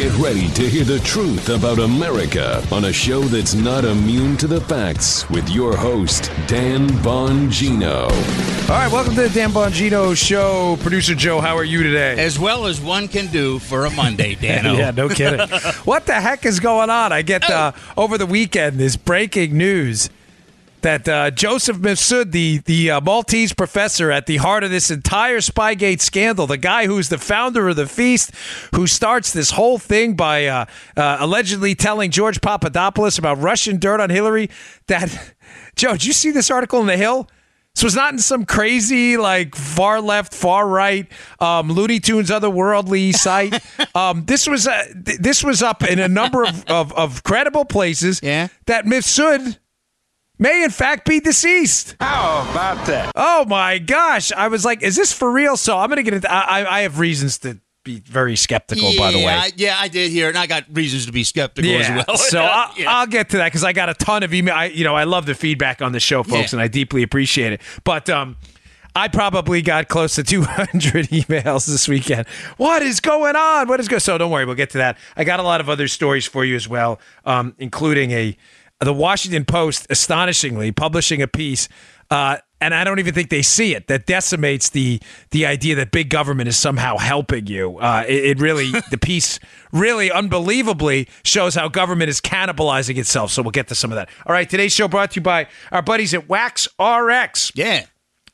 Get ready to hear the truth about America on a show that's not immune to the facts with your host, Dan Bongino. All right, welcome to the Dan Bongino Show. Producer Joe, how are you today? As well as one can do for a Monday, Dano. yeah, no kidding. what the heck is going on? I get uh, over the weekend this breaking news that uh, Joseph Mifsud, the the uh, Maltese professor at the heart of this entire Spygate scandal, the guy who's the founder of the feast, who starts this whole thing by uh, uh allegedly telling George Papadopoulos about Russian dirt on Hillary. That Joe, did you see this article in the Hill? This was not in some crazy, like far left, far right, um, Looney Tunes otherworldly site. um, this was uh, th- this was up in a number of, of, of credible places. Yeah. that Mifsud may in fact be deceased. How about that? Oh my gosh! I was like, is this for real? So I'm gonna get into. I, I- I have reasons to be very skeptical. by the way, I, yeah, I did hear it, and I got reasons to be skeptical as well. so I'll, Yeah. I'll get to that because I got a ton of email. I, you know, I love the feedback on the show, folks, Yeah. and I deeply appreciate it. But um, I probably got close to 200 emails this weekend. What is going on? What is going? So don't worry, we'll get to that. I got a lot of other stories for you as well, um, including a the Washington Post, astonishingly, publishing a piece. Uh, and I don't even think they see it. That decimates the the idea that big government is somehow helping you. Uh, it, it really, the piece really unbelievably shows how government is cannibalizing itself. So we'll get to some of that. All right, today's show brought to you by our buddies at Wax RX. yeah.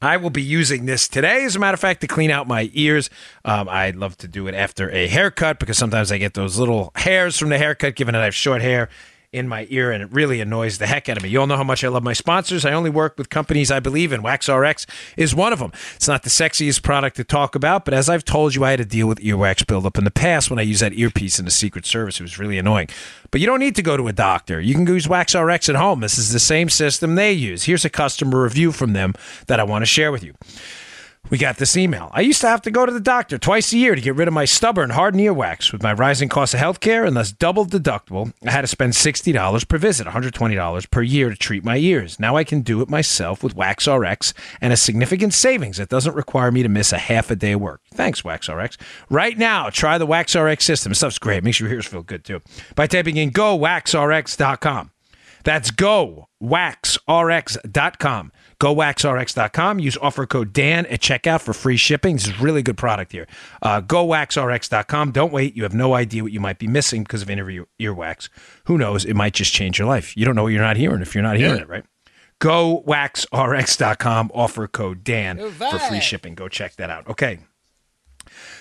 I will be using this today, as a matter of fact, to clean out my ears. Um, I love to do it after a haircut because sometimes I get those little hairs from the haircut, given that I have short hair in my ear, and it really annoys the heck out of me. You all know how much I love my sponsors. I only work with companies I believe in. WaxRx is one of them. It's not the sexiest product to talk about, but as I've told you, I had to deal with earwax buildup in the past when I used that earpiece in the Secret Service. It was really annoying. But you don't need to go to a doctor. You can use WaxRx at home. This is the same system they use. Here's a customer review from them that I want to share with you. We got this email. I used to have to go to the doctor twice a year to get rid of my stubborn, hardened earwax. With my rising cost of healthcare and thus double deductible, I had to spend $60 per visit, $120 per year to treat my ears. Now I can do it myself with WaxRx and a significant savings that doesn't require me to miss a half a day of work. Thanks, WaxRx. Right now, try the WaxRx system. This stuff's great. Makes your ears feel good too. By typing in gowaxrx.com. That's gowaxrx.com. GoWaxRx.com. Use offer code Dan at checkout for free shipping. This is a really good product here. Uh, GoWaxRx.com. Don't wait. You have no idea what you might be missing because of interview earwax. Who knows? It might just change your life. You don't know what you're not hearing if you're not hearing it, right? GoWaxRx.com. Offer code Dan for free shipping. Go check that out. Okay.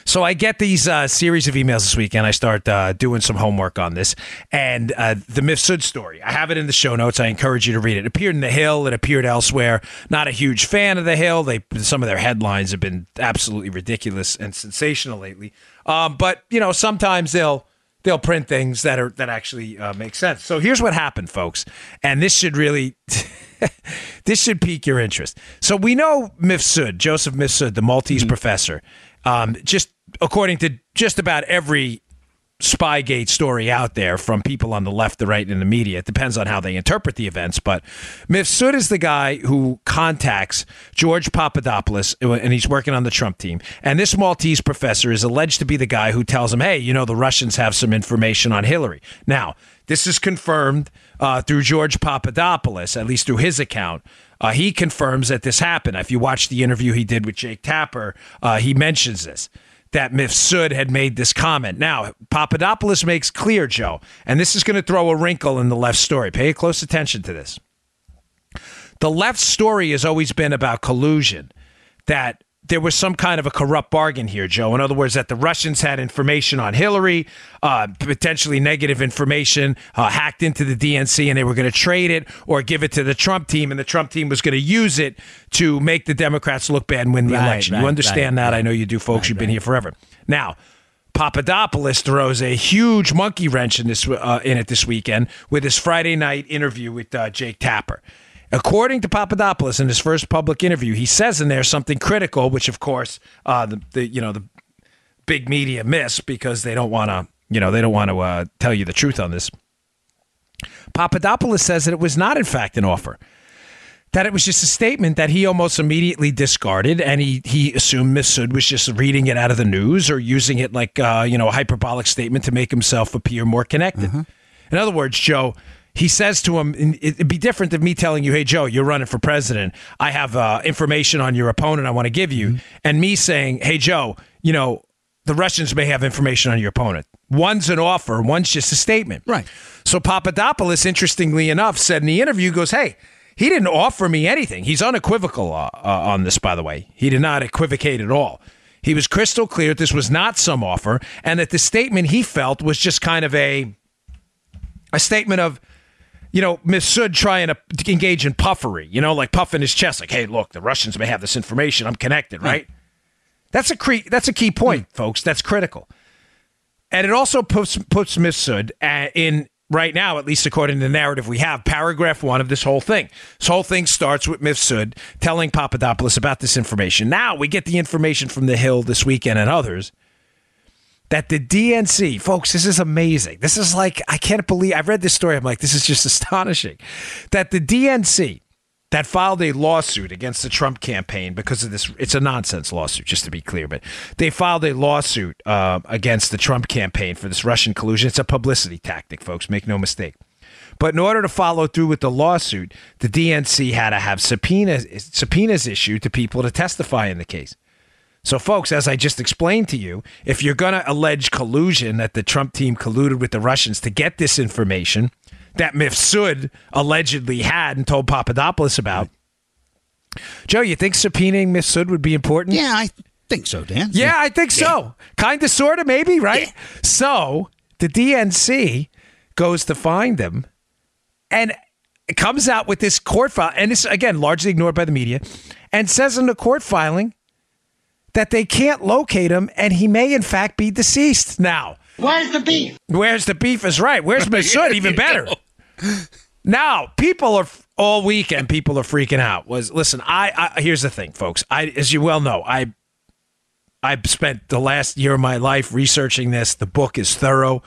So I get these uh, series of emails this weekend. I start uh, doing some homework on this, and uh, the Mifsud story. I have it in the show notes. I encourage you to read it. It appeared in the Hill. It appeared elsewhere. Not a huge fan of the Hill. They some of their headlines have been absolutely ridiculous and sensational lately. Um, but you know, sometimes they'll they'll print things that are that actually uh, make sense. So here's what happened, folks, and this should really. this should pique your interest. So we know Mifsud, Joseph Mifsud, the Maltese professor, um, just according to just about every Spygate story out there from people on the left, the right, and the media. It depends on how they interpret the events. But Mifsud is the guy who contacts George Papadopoulos, and he's working on the Trump team. And this Maltese professor is alleged to be the guy who tells him, hey, you know, the Russians have some information on Hillary. Now, this is confirmed uh, through George Papadopoulos, at least through his account. Uh, he confirms that this happened. If you watch the interview he did with Jake Tapper, uh, he mentions this that Mifsud had made this comment. Now, Papadopoulos makes clear, Joe, and this is going to throw a wrinkle in the left story. Pay close attention to this. The left story has always been about collusion, that there was some kind of a corrupt bargain here, Joe. In other words, that the Russians had information on Hillary, uh, potentially negative information, uh, hacked into the DNC, and they were going to trade it or give it to the Trump team, and the Trump team was going to use it to make the Democrats look bad and win the Right, election. you understand right, that? I know you do, folks. You've been here forever. Now, Papadopoulos throws a huge monkey wrench in this uh, in it this weekend with his Friday night interview with uh, Jake Tapper. According to Papadopoulos in his first public interview, he says in there something critical, which of course uh, the, the you know the big media miss because they don't want to you know they don't want to uh, tell you the truth on this. Papadopoulos says that it was not in fact an offer that it was just a statement that he almost immediately discarded, and he he assumed Mifsud was just reading it out of the news or using it like uh, you know a hyperbolic statement to make himself appear more connected. In other words, Joe. He says to him, "It'd be different than me telling you, hey Joe, you're running for president. I have uh, information on your opponent I want to give you, and me saying, hey Joe, you know the Russians may have information on your opponent. One's an offer, one's just a statement. Right. So Papadopoulos, interestingly enough, said in the interview, goes, "Hey, he didn't offer me anything. He's unequivocal uh, uh, on this, by the way. He did not equivocate at all. He was crystal clear that this was not some offer, and that the statement he felt was just kind of a a statement of." You know, Mifsud trying to engage in puffery, you know, like puffing his chest, like, hey, look, the Russians may have this information. I'm connected, right? That's a cre- that's a key point, folks. That's critical. And it also puts puts Mifsud uh, in right now, at least according to the narrative we have, paragraph one of this whole thing. This whole thing starts with Mifsud telling Papadopoulos about this information. Now we get the information from the Hill this weekend and others that the DNC, folks, this is amazing. This is like I can't believe I've read this story. I'm like, this is just astonishing. That the DNC that filed a lawsuit against the Trump campaign because of this. It's a nonsense lawsuit, just to be clear, but they filed a lawsuit uh, against the Trump campaign for this Russian collusion. It's a publicity tactic, folks. Make no mistake. But in order to follow through with the lawsuit, the DNC had to have subpoenas subpoenas issued to people to testify in the case. So, folks, as I just explained to you, if you're going to allege collusion that the Trump team colluded with the Russians to get this information that Mifsud allegedly had and told Papadopoulos about, Joe, you think subpoenaing Mifsud would be important? Yeah, I think so, Dan. Yeah, I think so. Kind of, sort of, maybe, right? So the DNC goes to find them and comes out with this court file, and this again largely ignored by the media, and says in the court filing that they can't locate him, and he may in fact be deceased. Now, Where's the beef? where's the beef? Is right. Where's Mifsud? Even better. Now, people are all weekend. People are freaking out. Was listen. I, I here's the thing, folks. I, as you well know, I I spent the last year of my life researching this. The book is thorough.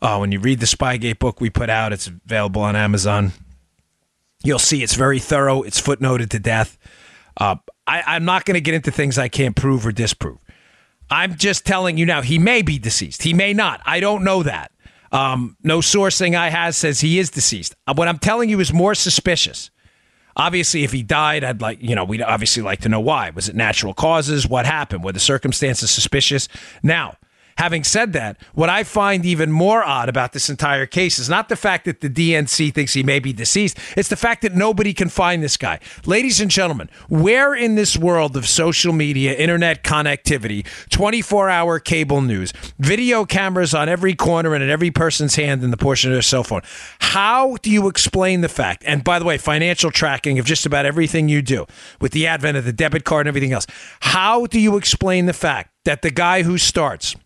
Uh, when you read the Spygate book we put out, it's available on Amazon. You'll see it's very thorough. It's footnoted to death. Uh, I, I'm not going to get into things I can't prove or disprove. I'm just telling you now, he may be deceased. He may not. I don't know that. Um, no sourcing I has says he is deceased. Uh, What I'm telling you is more suspicious. Obviously, if he died, I'd like, you know, we'd obviously like to know why. Was it natural causes? What happened? Were the circumstances suspicious? Now, having said that, what I find even more odd about this entire case is not the fact that the DNC thinks he may be deceased, it's the fact that nobody can find this guy. Ladies and gentlemen, where in this world of social media, internet connectivity, 24 hour cable news, video cameras on every corner and in every person's hand in the portion of their cell phone, how do you explain the fact? And by the way, financial tracking of just about everything you do with the advent of the debit card and everything else, how do you explain the fact that the guy who starts,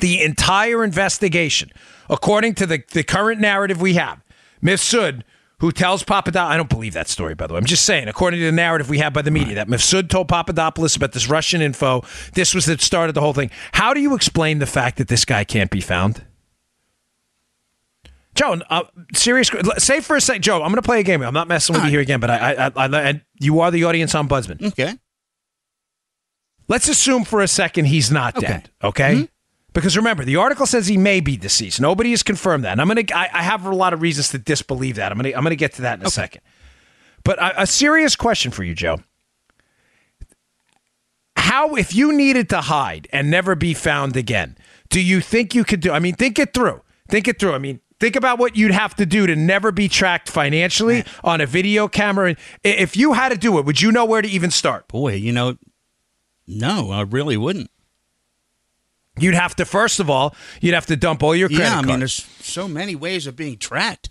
the entire investigation, according to the, the current narrative we have, Mifsud, who tells Papadopoulos, I don't believe that story, by the way. I'm just saying, according to the narrative we have by the media, that Mifsud told Papadopoulos about this Russian info. This was that started the whole thing. How do you explain the fact that this guy can't be found? Joe, uh, serious. Say for a second, Joe. I'm going to play a game. I'm not messing with you here again, but I, I, I, I, and you are the audience ombudsman. Okay. Let's assume for a second he's not Okay. dead. Okay. Because remember, the article says he may be deceased. Nobody has confirmed that. And I'm gonna. I, I have a lot of reasons to disbelieve that. I'm gonna. I'm gonna get to that in a second. But a, a serious question for you, Joe. How, if you needed to hide and never be found again, do you think you could do? I mean, think it through. Think it through. I mean, think about what you'd have to do to never be tracked financially on a video camera. If you had to do it, would you know where to even start? Boy, you know, no, I really wouldn't. You'd have to first of all, you'd have to dump all your credit Yeah, I mean, cards. there's so many ways of being tracked.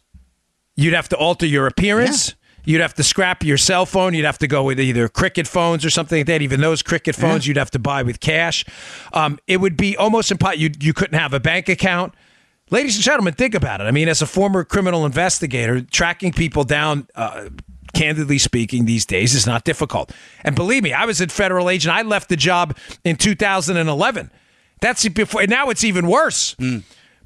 You'd have to alter your appearance. You'd have to scrap your cell phone. You'd have to go with either Cricket phones or something like that. Even those Cricket phones, you'd have to buy with cash. Um, it would be almost impossible. You, you couldn't have a bank account. Ladies and gentlemen, think about it. I mean, as a former criminal investigator, tracking people down, uh, candidly speaking, these days is not difficult. And believe me, I was a federal agent. I left the job in 2011. That's before. Now it's even worse.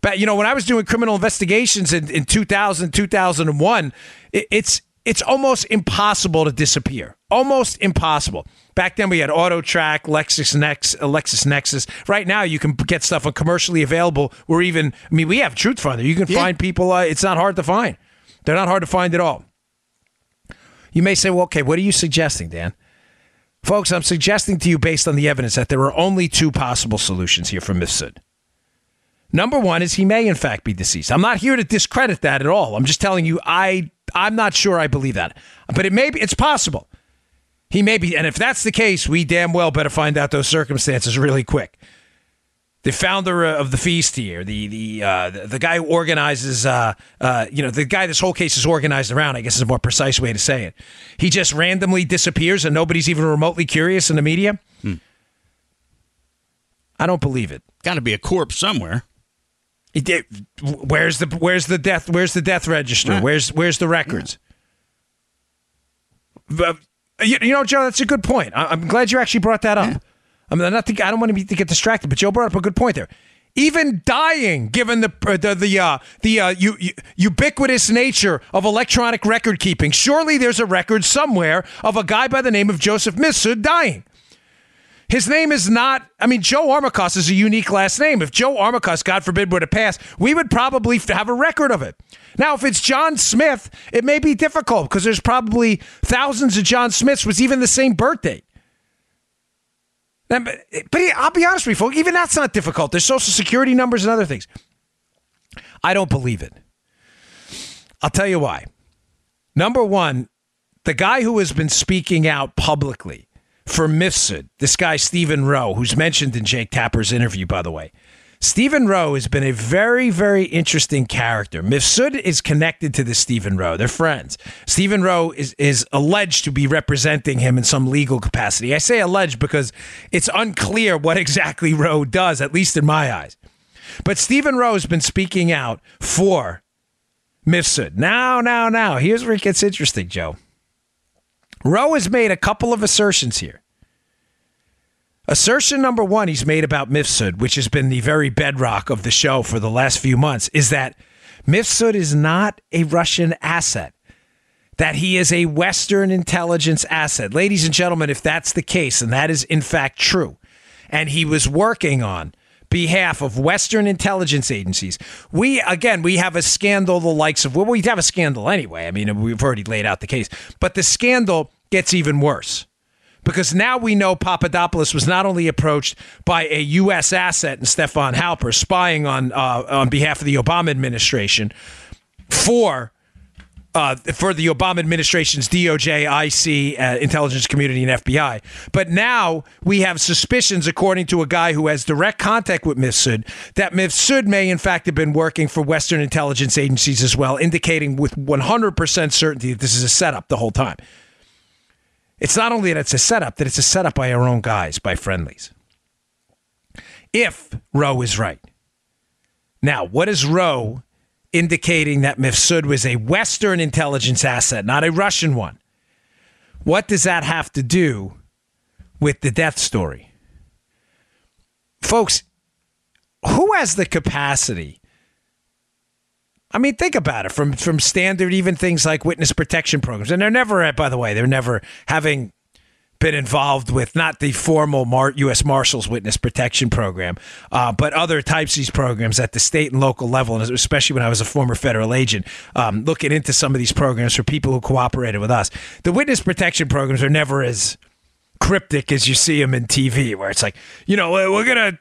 But you know, when I was doing criminal investigations in, in 2000, 2001, it, it's it's almost impossible to disappear. Almost impossible. Back then we had AutoTrack, uh, LexisNexis. Right now you can get stuff on commercially available. Or even, I mean, we have TruthFinder. You can Yeah. find people. Uh, it's not hard to find. They're not hard to find at all. You may say, well, okay, what are you suggesting, Dan? Folks, I'm suggesting to you, based on the evidence, that there are only two possible solutions here for Mifsud. Number one is he may, in fact, be deceased. I'm not here to discredit that at all. I'm just telling you, I I'm not sure I believe that, but it may be. It's possible. He may be, and if that's the case, we damn well better find out those circumstances really quick. The founder uh, of the feast here, the the uh, the, guy who organizes, uh, uh, you know, the guy this whole case is organized around. I guess is a more precise way to say it. He just randomly disappears, and nobody's even remotely curious in the media. I don't believe it. Got to be a corpse somewhere. He did- Where's the where's the death where's the death register? Right. Where's where's the records? But, You, you know, Joe, that's a good point. I, I'm glad you actually brought that up. I mean, not to, I don't want to, be, to get distracted, but Joe brought up a good point there. Even dying, given the uh, the the uh, the uh, u- u- ubiquitous nature of electronic record keeping, surely there's a record somewhere of a guy by the name of Joseph Mifsud dying. His name is not, I mean, Joe Armacost is a unique last name. If Joe Armacost, God forbid, were to pass, we would probably have a record of it. Now, if it's John Smith, it may be difficult because there's probably thousands of John Smiths with even the same birth date. Now, But, I'll be honest with you, folks, even that's not difficult. There's social security numbers and other things. I don't believe it. I'll tell you why. Number one, the guy who has been speaking out publicly for Mifsud, this guy Stephen Roh, who's mentioned in Jake Tapper's interview, by the way. Stephen Roh has been a very, very interesting character. Mifsud is connected to this Stephen Roh. They're friends. Stephen Roh is, is alleged to be representing him in some legal capacity. I say alleged because it's unclear what exactly Roh does, at least in my eyes. But Stephen Roh has been speaking out for Mifsud. Now, now, now, here's where it gets interesting, Joe. Roh has made a couple of assertions here. Assertion number one he's made about Mifsud, which has been the very bedrock of the show for the last few months, is that Mifsud is not a Russian asset, that he is a Western intelligence asset. Ladies and gentlemen, if that's the case, and that is in fact true, and he was working on behalf of Western intelligence agencies. We again, we have a scandal the likes of well, we have a scandal anyway. I mean, we've already laid out the case, but the scandal gets even worse because now we know Papadopoulos was not only approached by a U.S. asset and Stefan Halper spying on uh, on behalf of the Obama administration for. Uh, for the Obama administration's DOJ, IC, uh, intelligence community, and FBI. But now we have suspicions, according to a guy who has direct contact with Mifsud, that Mifsud may in fact have been working for Western intelligence agencies as well, indicating with 100% certainty that this is a setup the whole time. It's not only that it's a setup, that it's a setup by our own guys, by friendlies. If Roh is right. Now, what is Roh indicating that Mifsud was a Western intelligence asset, not a Russian one? What does that have to do with the death story? Folks, who has the capacity? I mean, think about it from from standard, even things like witness protection programs, and they're never, by the way, they're never having been involved with not the formal Mar- U.S. Marshals Witness Protection Program, uh, but other types of these programs at the state and local level, and especially when I was a former federal agent, um, looking into some of these programs for people who cooperated with us. The witness protection programs are never as cryptic as you see them in TV, where it's like, you know, we're gonna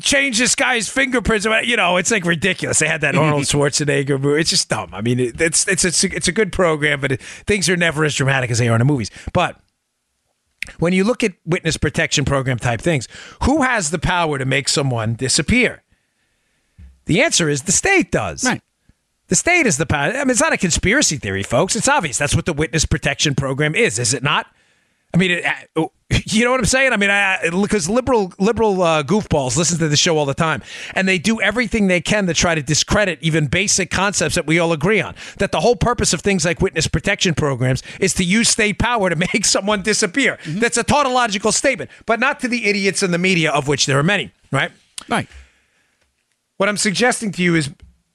change this guy's fingerprints. You know, it's like ridiculous. They had that Arnold Schwarzenegger movie. It's just dumb. I mean, it's it's it's a, it's a good program, but it, things are never as dramatic as they are in the movies. But when you look at witness protection program type things, who has the power to make someone disappear? The answer is the state does. Right. The state is the power. I mean, it's not a conspiracy theory, folks. It's obvious. That's what the witness protection program is, is it not? I mean, it, uh, you know what I'm saying? I mean, because liberal liberal uh, goofballs listen to the show all the time, and they do everything they can to try to discredit even basic concepts that we all agree on. That the whole purpose of things like witness protection programs is to use state power to make someone disappear. That's a tautological statement, but not to the idiots in the media, of which there are many. Right? Right. What I'm suggesting to you is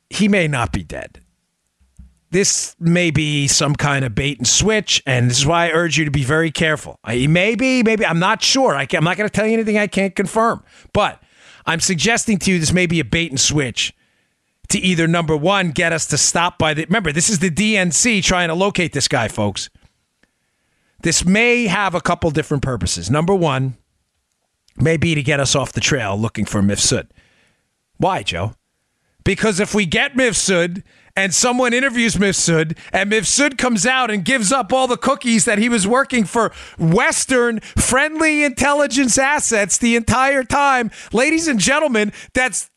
he may not be dead. This may be some kind of bait and switch, and this is why I urge you to be very careful. Maybe, maybe I'm not sure. I am not going to tell you anything I can't confirm, but I'm suggesting to you this may be a bait and switch to either number one get us to stop by the. Remember, this is the DNC trying to locate this guy, folks. This may have a couple different purposes. Number one may be to get us off the trail looking for Mifsud. Why, Joe? Because if we get Mifsud and someone interviews Mifsud and Mifsud comes out and gives up all the cookies that he was working for Western friendly intelligence assets the entire time, ladies and gentlemen, that's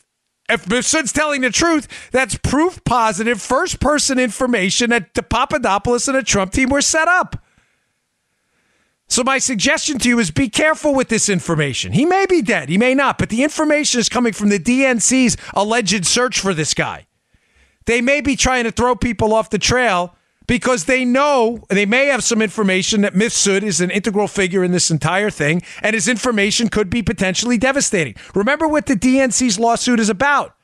if Mifsud's telling the truth, that's proof positive first person information that the Papadopoulos and the Trump team were set up. So my suggestion to you is be careful with this information. He may be dead, he may not, but the information is coming from the DNC's alleged search for this guy. They may be trying to throw people off the trail because they know they may have some information that Mifsud is an integral figure in this entire thing, and his information could be potentially devastating. Remember what the DNC's lawsuit is about.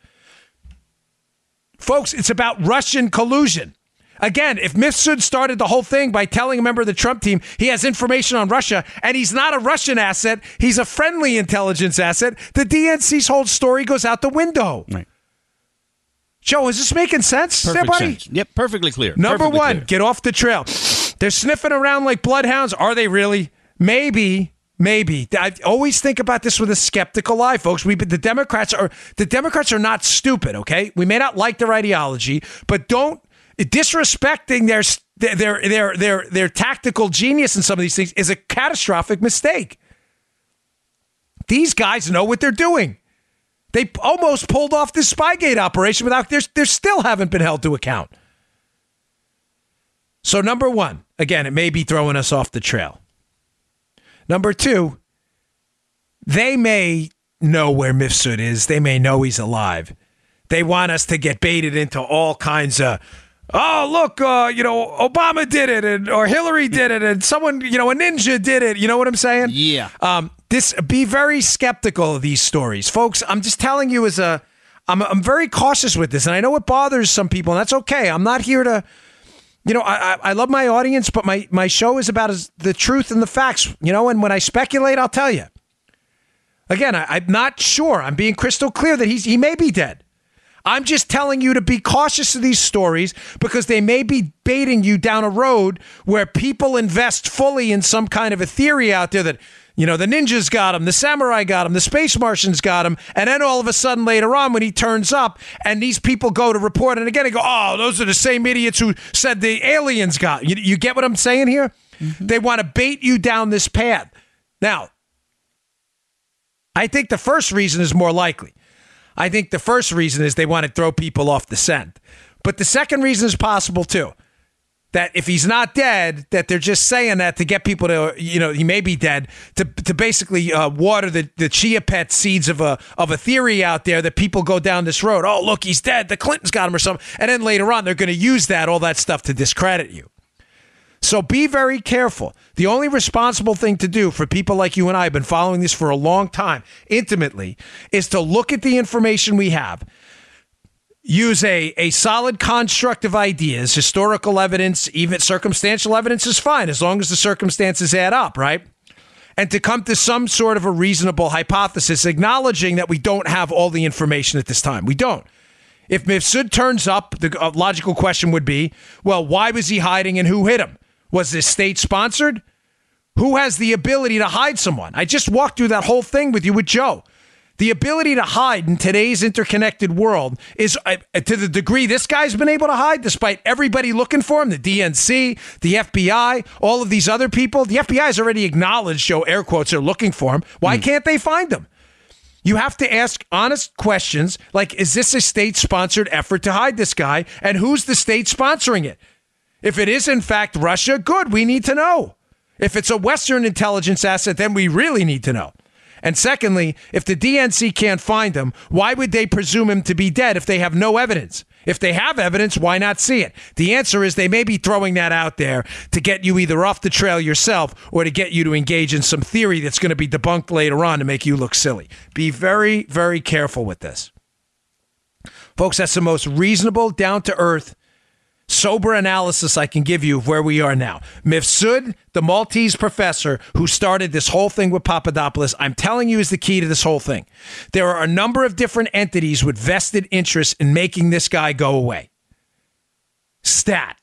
Folks, it's about Russian collusion. Again, if Mifsud started the whole thing by telling a member of the Trump team he has information on Russia and he's not a Russian asset, he's a friendly intelligence asset, the DNC's whole story goes out the window. Right. Joe, is this making sense? Perfect Everybody? sense. Yep, perfectly clear. Number Perfectly one, clear. get off the trail. They're sniffing around like bloodhounds. Are they really? Maybe. Maybe. I always think about this with a skeptical eye, folks. We the Democrats are the Democrats are not stupid, okay? We may not like their ideology, but don't disrespecting their their their their their tactical genius in some of these things is a catastrophic mistake. These guys know what they're doing. They almost pulled off this Spygate operation without they they still haven't been held to account. So number 1, again, it may be throwing us off the trail. Number 2, they may know where Mifsud is. They may know he's alive. They want us to get baited into all kinds of oh look uh, you know obama did it and or hillary did it and someone you know a ninja did it. You know what i'm saying? Yeah. um, this be very skeptical of these stories. Folks i'm just telling you as a I'm, I'm very cautious with this and i know it bothers some people and that's okay. I'm not here to you know i, I, I love my audience but my, my show is about as, the truth and the facts you know and when i speculate i'll tell you. Again I, i'm not sure. I'm being crystal clear that he's he may be dead I'm just telling you to be cautious of these stories because they may be baiting you down a road where people invest fully in some kind of a theory out there that, you know, the ninjas got him, the samurai got him, the space Martians got him. And then all of a sudden later on, when he turns up and these people go to report and again, they go, oh, those are the same idiots who said the aliens got. You, you get what I'm saying here? Mm-hmm. They want to bait you down this path. Now, I think the first reason is more likely. I think the first reason is they want to throw people off the scent. But the second reason is possible too. That if he's not dead, that they're just saying that to get people to, you know, he may be dead, to, to basically uh, water the, the chia pet seeds of a of a theory out there that people go down this road. Oh, look, he's dead. The Clintons got him or something. And then later on, they're going to use that, all that stuff to discredit you. So be very careful. The only responsible thing to do for people like you and I have been following this for a long time, intimately, is to look at the information we have, use a, a solid construct of ideas, historical evidence, even circumstantial evidence is fine as long as the circumstances add up, right? And to come to some sort of a reasonable hypothesis, acknowledging that we don't have all the information at this time. We don't. If Mifsud turns up, the uh, logical question would be, well, why was he hiding and who hit him? Was this state sponsored? Who has the ability to hide someone? I just walked through that whole thing with you with Joe. The ability to hide in today's interconnected world is uh, to the degree this guy's been able to hide, despite everybody looking for him the DNC, the FBI, all of these other people. The FBI has already acknowledged, Joe, air quotes, they're looking for him. Why can't they find him? You have to ask honest questions like Is this a state sponsored effort to hide this guy? And who's the state sponsoring it? If it is, in fact, Russia, good. We need to know. If it's a Western intelligence asset, then we really need to know. And secondly, if the DNC can't find him, why would they presume him to be dead if they have no evidence? If they have evidence, why not see it? The answer is they may be throwing that out there to get you either off the trail yourself or to get you to engage in some theory that's going to be debunked later on to make you look silly. Be very, very careful with this. Folks, that's the most reasonable, down to earth sober analysis I can give you of where we are now. Mifsud, the Maltese professor who started this whole thing with Papadopoulos, I'm telling you is the key to this whole thing. There are a number of different entities with vested interests in making this guy go away. Stat.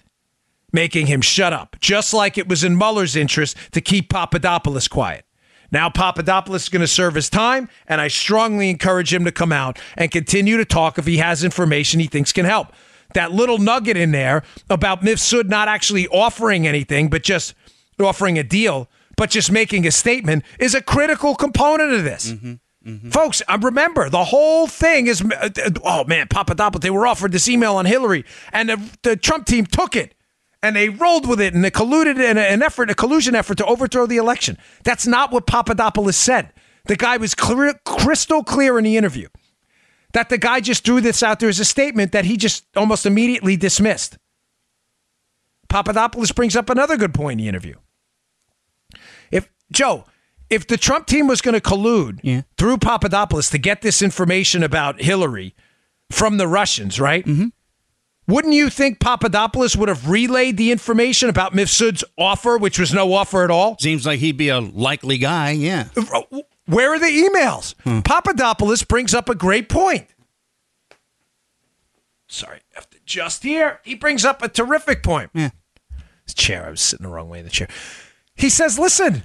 Making him shut up, just like it was in Mueller's interest to keep Papadopoulos quiet. Now Papadopoulos is going to serve his time, and I strongly encourage him to come out and continue to talk if he has information he thinks can help. That little nugget in there about Mifsud not actually offering anything, but just offering a deal, but just making a statement is a critical component of this. Mm-hmm. Mm-hmm. Folks, uh, remember the whole thing is uh, oh man, Papadopoulos, they were offered this email on Hillary, and the, the Trump team took it and they rolled with it and they colluded in an effort, a collusion effort to overthrow the election. That's not what Papadopoulos said. The guy was clear, crystal clear in the interview that the guy just threw this out there as a statement that he just almost immediately dismissed. Papadopoulos brings up another good point in the interview. If Joe, if the Trump team was going to collude yeah. through Papadopoulos to get this information about Hillary from the Russians, right? Mm-hmm. Wouldn't you think Papadopoulos would have relayed the information about Mifsud's offer, which was no offer at all? Seems like he'd be a likely guy, yeah. Where are the emails? Hmm. Papadopoulos brings up a great point. Sorry, after just here. He brings up a terrific point. Yeah. His chair, I was sitting the wrong way in the chair. He says, listen,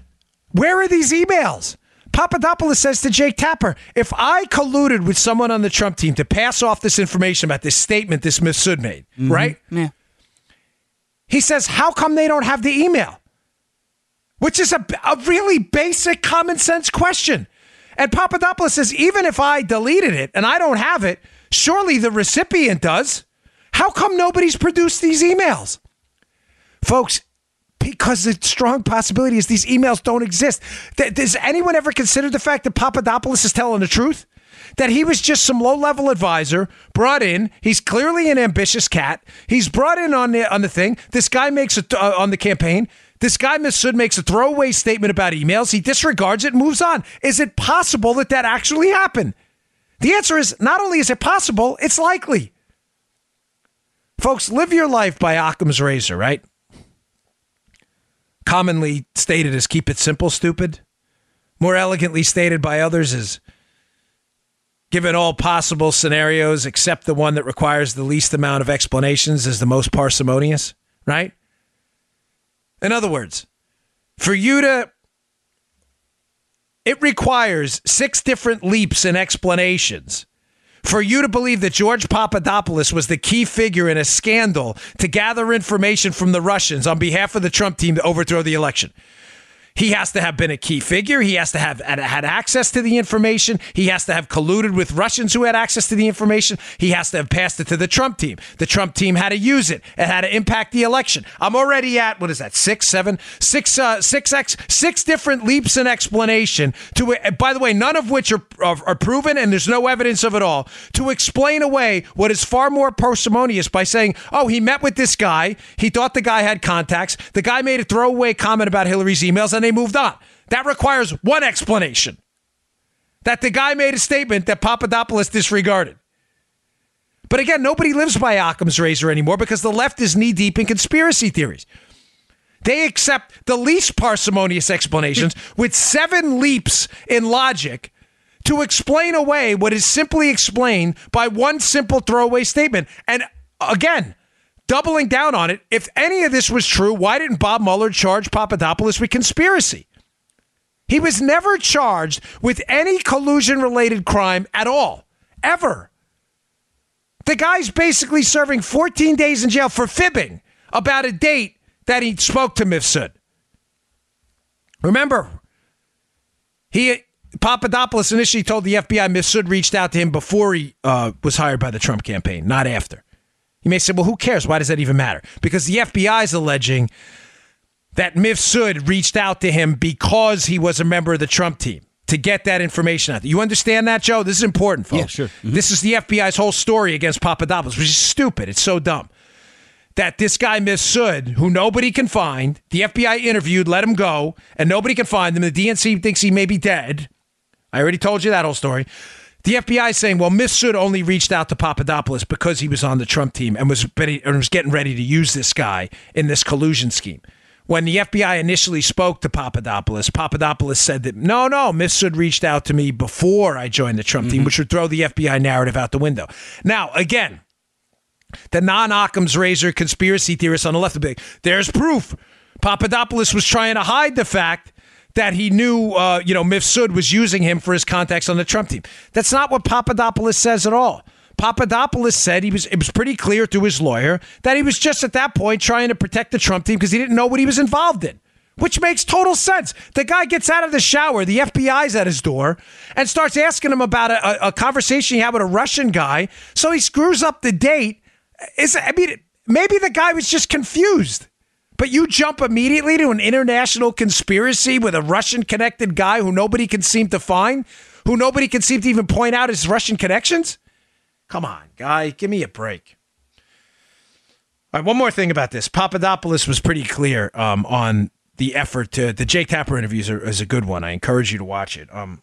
where are these emails? Papadopoulos says to Jake Tapper, if I colluded with someone on the Trump team to pass off this information about this statement this Mifsud made, mm-hmm. right? Yeah. He says, how come they don't have the email? Which is a, a really basic common sense question. And Papadopoulos says, even if I deleted it and I don't have it, surely the recipient does. How come nobody's produced these emails? Folks, because the strong possibility is these emails don't exist. Does anyone ever consider the fact that Papadopoulos is telling the truth? That he was just some low level advisor brought in. He's clearly an ambitious cat. He's brought in on the on the thing. This guy makes a, uh, on the campaign. This guy Mifsud makes a throwaway statement about emails. He disregards it, and moves on. Is it possible that that actually happened? The answer is not only is it possible, it's likely. Folks, live your life by Occam's razor, right? commonly stated as keep it simple, stupid. More elegantly stated by others is given all possible scenarios except the one that requires the least amount of explanations is the most parsimonious, right? In other words, for you to it requires six different leaps and explanations for you to believe that George Papadopoulos was the key figure in a scandal to gather information from the Russians on behalf of the Trump team to overthrow the election. He has to have been a key figure. He has to have had access to the information. He has to have colluded with Russians who had access to the information. He has to have passed it to the Trump team. The Trump team had to use it. It had to impact the election. I'm already at what is that? Six, seven, six, uh, six x, six different leaps in explanation. To uh, by the way, none of which are, are, are proven, and there's no evidence of it all. To explain away what is far more parsimonious by saying, "Oh, he met with this guy. He thought the guy had contacts. The guy made a throwaway comment about Hillary's emails." And they moved on. That requires one explanation that the guy made a statement that Papadopoulos disregarded. But again, nobody lives by Occam's razor anymore because the left is knee deep in conspiracy theories. They accept the least parsimonious explanations with seven leaps in logic to explain away what is simply explained by one simple throwaway statement. And again, doubling down on it. If any of this was true, why didn't Bob Mueller charge Papadopoulos with conspiracy? He was never charged with any collusion related crime at all, ever. The guy's basically serving 14 days in jail for fibbing about a date that he spoke to Mifsud. Remember, he Papadopoulos initially told the FBI Mifsud reached out to him before he uh, was hired by the Trump campaign, not after. You may say, well, who cares? Why does that even matter? Because the FBI is alleging that Mifsud reached out to him because he was a member of the Trump team to get that information out. You understand that, Joe? This is important, folks. Yeah, sure. Mm-hmm. This is the FBI's whole story against Papadopoulos, which is stupid. It's so dumb. That this guy Mifsud, who nobody can find, the FBI interviewed, let him go, and nobody can find him. The DNC thinks he may be dead. I already told you that whole story. The FBI is saying, well, Mifsud only reached out to Papadopoulos because he was on the Trump team and was, ready, and was getting ready to use this guy in this collusion scheme. When the FBI initially spoke to Papadopoulos, Papadopoulos said that no, no, Mifsud reached out to me before I joined the Trump mm-hmm. team, which would throw the FBI narrative out the window. Now, again, the non Occam's razor conspiracy theorists on the left are big. There's proof. Papadopoulos was trying to hide the fact that he knew, uh, you know, Mifsud was using him for his contacts on the Trump team. That's not what Papadopoulos says at all. Papadopoulos said he was it was pretty clear to his lawyer that he was just at that point trying to protect the Trump team because he didn't know what he was involved in. Which makes total sense. The guy gets out of the shower, the FBI's at his door, and starts asking him about a, a conversation he had with a Russian guy. So he screws up the date. Is I mean, maybe the guy was just confused. But you jump immediately to an international conspiracy with a Russian connected guy who nobody can seem to find, who nobody can seem to even point out his Russian connections? Come on, guy, give me a break. All right, one more thing about this. Papadopoulos was pretty clear um, on the effort to the Jake Tapper interviews are, is a good one. I encourage you to watch it. Um,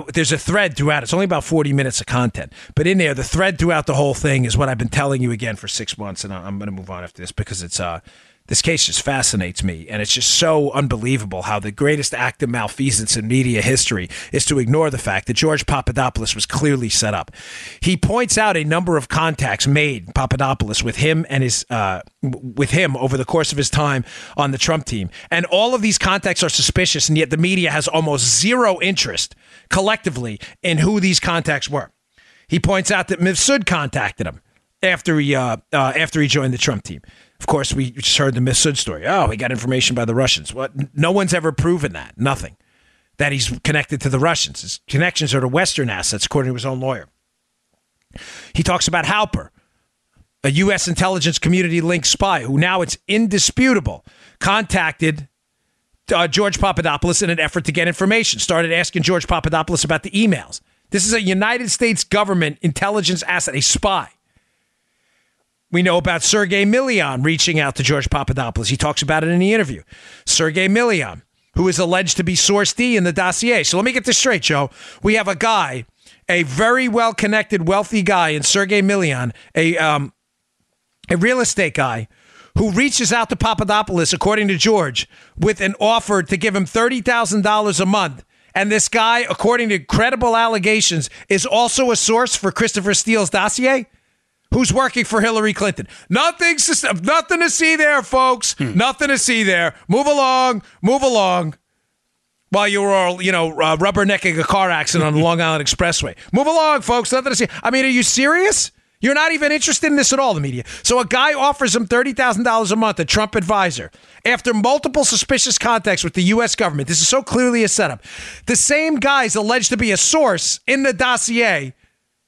there's a thread throughout. It's only about 40 minutes of content, but in there, the thread throughout the whole thing is what I've been telling you again for six months, and I'm going to move on after this because it's uh, this case just fascinates me, and it's just so unbelievable how the greatest act of malfeasance in media history is to ignore the fact that George Papadopoulos was clearly set up. He points out a number of contacts made Papadopoulos with him and his uh, with him over the course of his time on the Trump team, and all of these contacts are suspicious, and yet the media has almost zero interest collectively in who these contacts were. He points out that Mifsud contacted him after he uh, uh, after he joined the Trump team. Of course, we just heard the Mifsud story. Oh, he got information by the Russians. What? No one's ever proven that. Nothing. That he's connected to the Russians. His connections are to Western assets, according to his own lawyer. He talks about Halper, a U.S. intelligence community linked spy who now it's indisputable contacted uh, George Papadopoulos in an effort to get information. Started asking George Papadopoulos about the emails. This is a United States government intelligence asset, a spy. We know about Sergei Milian reaching out to George Papadopoulos. He talks about it in the interview. Sergei Milian, who is alleged to be source D in the dossier. So let me get this straight, Joe. We have a guy, a very well connected, wealthy guy in Sergei Milian, a, um, a real estate guy who reaches out to Papadopoulos, according to George, with an offer to give him $30,000 a month. And this guy, according to credible allegations, is also a source for Christopher Steele's dossier who's working for Hillary Clinton. Nothing, nothing to see there, folks. Hmm. Nothing to see there. Move along, move along. While you were all, you know, uh, rubbernecking a car accident on the Long Island Expressway. Move along, folks. Nothing to see. I mean, are you serious? You're not even interested in this at all, the media. So a guy offers him $30,000 a month, a Trump advisor, after multiple suspicious contacts with the U.S. government. This is so clearly a setup. The same guy's alleged to be a source in the dossier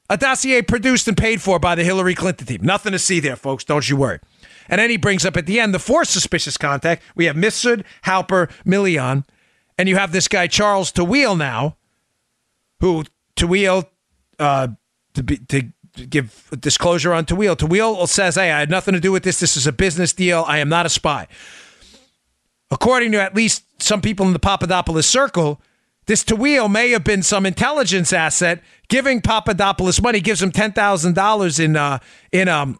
a dossier produced and paid for by the Hillary Clinton team. Nothing to see there, folks. Don't you worry. And then he brings up at the end the fourth suspicious contact. We have Mifsud, Halper, Milian, and you have this guy Charles Tawil now, who Tawil uh, to be to give disclosure on Tawil. Tawil says, "Hey, I had nothing to do with this. This is a business deal. I am not a spy." According to at least some people in the Papadopoulos circle, this Tawil may have been some intelligence asset giving Papadopoulos money, gives him ten thousand dollars in uh, in um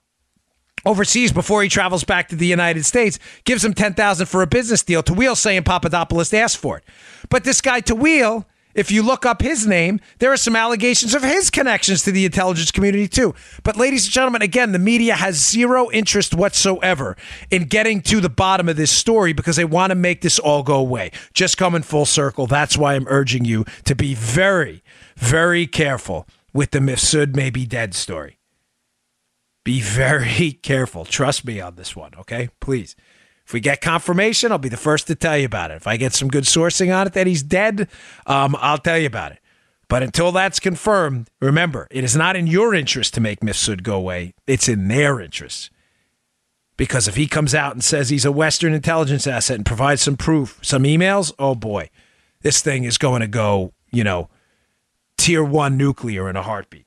overseas before he travels back to the United States, gives him ten thousand for a business deal. Tawil saying Papadopoulos asked for it, but this guy Tawil, if you look up his name, there are some allegations of his connections to the intelligence community, too. But, ladies and gentlemen, again, the media has zero interest whatsoever in getting to the bottom of this story because they want to make this all go away. Just coming full circle. That's why I'm urging you to be very, very careful with the Mifsud may be dead story. Be very careful. Trust me on this one, okay? Please. If we get confirmation, I'll be the first to tell you about it. If I get some good sourcing on it that he's dead, um, I'll tell you about it. But until that's confirmed, remember, it is not in your interest to make Mifsud go away. It's in their interest. Because if he comes out and says he's a Western intelligence asset and provides some proof, some emails, oh boy, this thing is going to go, you know, tier one nuclear in a heartbeat.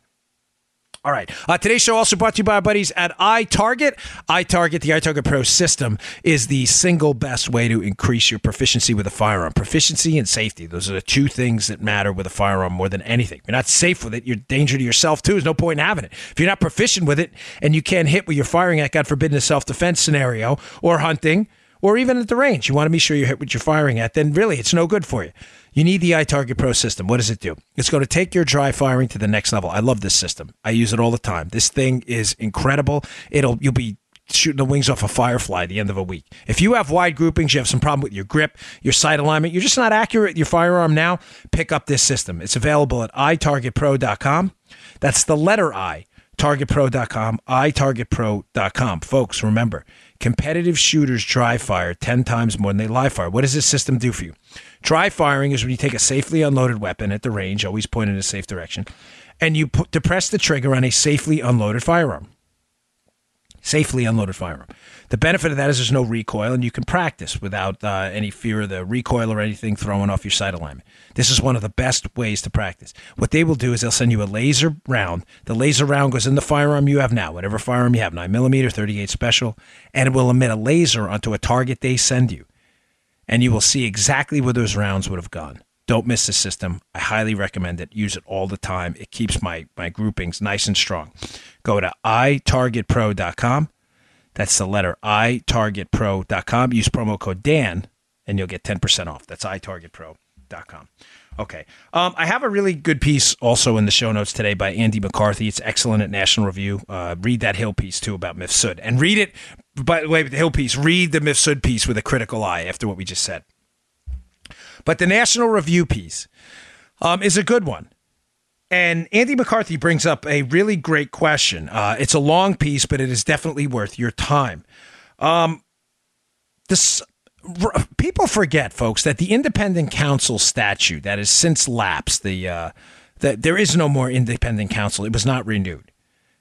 All right. Uh, today's show also brought to you by our buddies at iTarget. iTarget, the iTarget Pro system, is the single best way to increase your proficiency with a firearm. Proficiency and safety. Those are the two things that matter with a firearm more than anything. You're not safe with it, you're danger to yourself too. There's no point in having it. If you're not proficient with it and you can't hit what you're firing at, God forbid, in a self defense scenario or hunting or even at the range, you want to be sure you hit what you're firing at, then really it's no good for you. You need the iTarget Pro system. What does it do? It's going to take your dry firing to the next level. I love this system. I use it all the time. This thing is incredible. It'll you'll be shooting the wings off a firefly at the end of a week. If you have wide groupings, you have some problem with your grip, your sight alignment, you're just not accurate your firearm now, pick up this system. It's available at itargetpro.com. That's the letter I, targetpro.com, itargetpro.com. Folks, remember, competitive shooters dry fire 10 times more than they live fire. What does this system do for you? Dry firing is when you take a safely unloaded weapon at the range, always pointed in a safe direction, and you put, depress the trigger on a safely unloaded firearm. Safely unloaded firearm. The benefit of that is there's no recoil, and you can practice without uh, any fear of the recoil or anything throwing off your sight alignment. This is one of the best ways to practice. What they will do is they'll send you a laser round. The laser round goes in the firearm you have now, whatever firearm you have, 9mm, 38 special, and it will emit a laser onto a target they send you and you will see exactly where those rounds would have gone. Don't miss the system. I highly recommend it. Use it all the time. It keeps my, my groupings nice and strong. Go to itargetpro.com. That's the letter itargetpro.com. Use promo code Dan and you'll get 10% off. That's itargetpro.com. Okay. Um, I have a really good piece also in the show notes today by Andy McCarthy. It's excellent at National Review. Uh, read that Hill piece too about Mifsud. And read it, by the way, the Hill piece, read the Mifsud piece with a critical eye after what we just said. But the National Review piece um, is a good one. And Andy McCarthy brings up a really great question. Uh, it's a long piece, but it is definitely worth your time. Um, this people forget, folks, that the independent counsel statute that has since lapsed, the uh, that there is no more independent counsel. It was not renewed.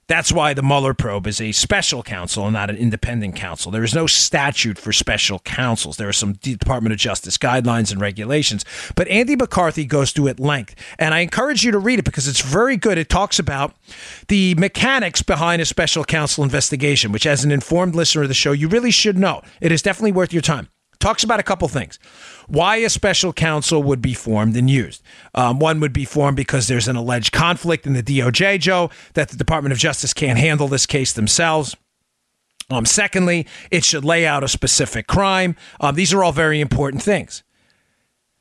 That's why the Mueller probe is a special counsel and not an independent counsel. There is no statute for special counsels. There are some Department of Justice guidelines and regulations, but Andy McCarthy goes through at length. And I encourage you to read it because it's very good. It talks about the mechanics behind a special counsel investigation, which, as an informed listener of the show, you really should know. It is definitely worth your time talks about a couple things. Why a special counsel would be formed and used. Um, one would be formed because there's an alleged conflict in the DOJ, Joe, that the Department of Justice can't handle this case themselves. Um, secondly, it should lay out a specific crime. Um, these are all very important things.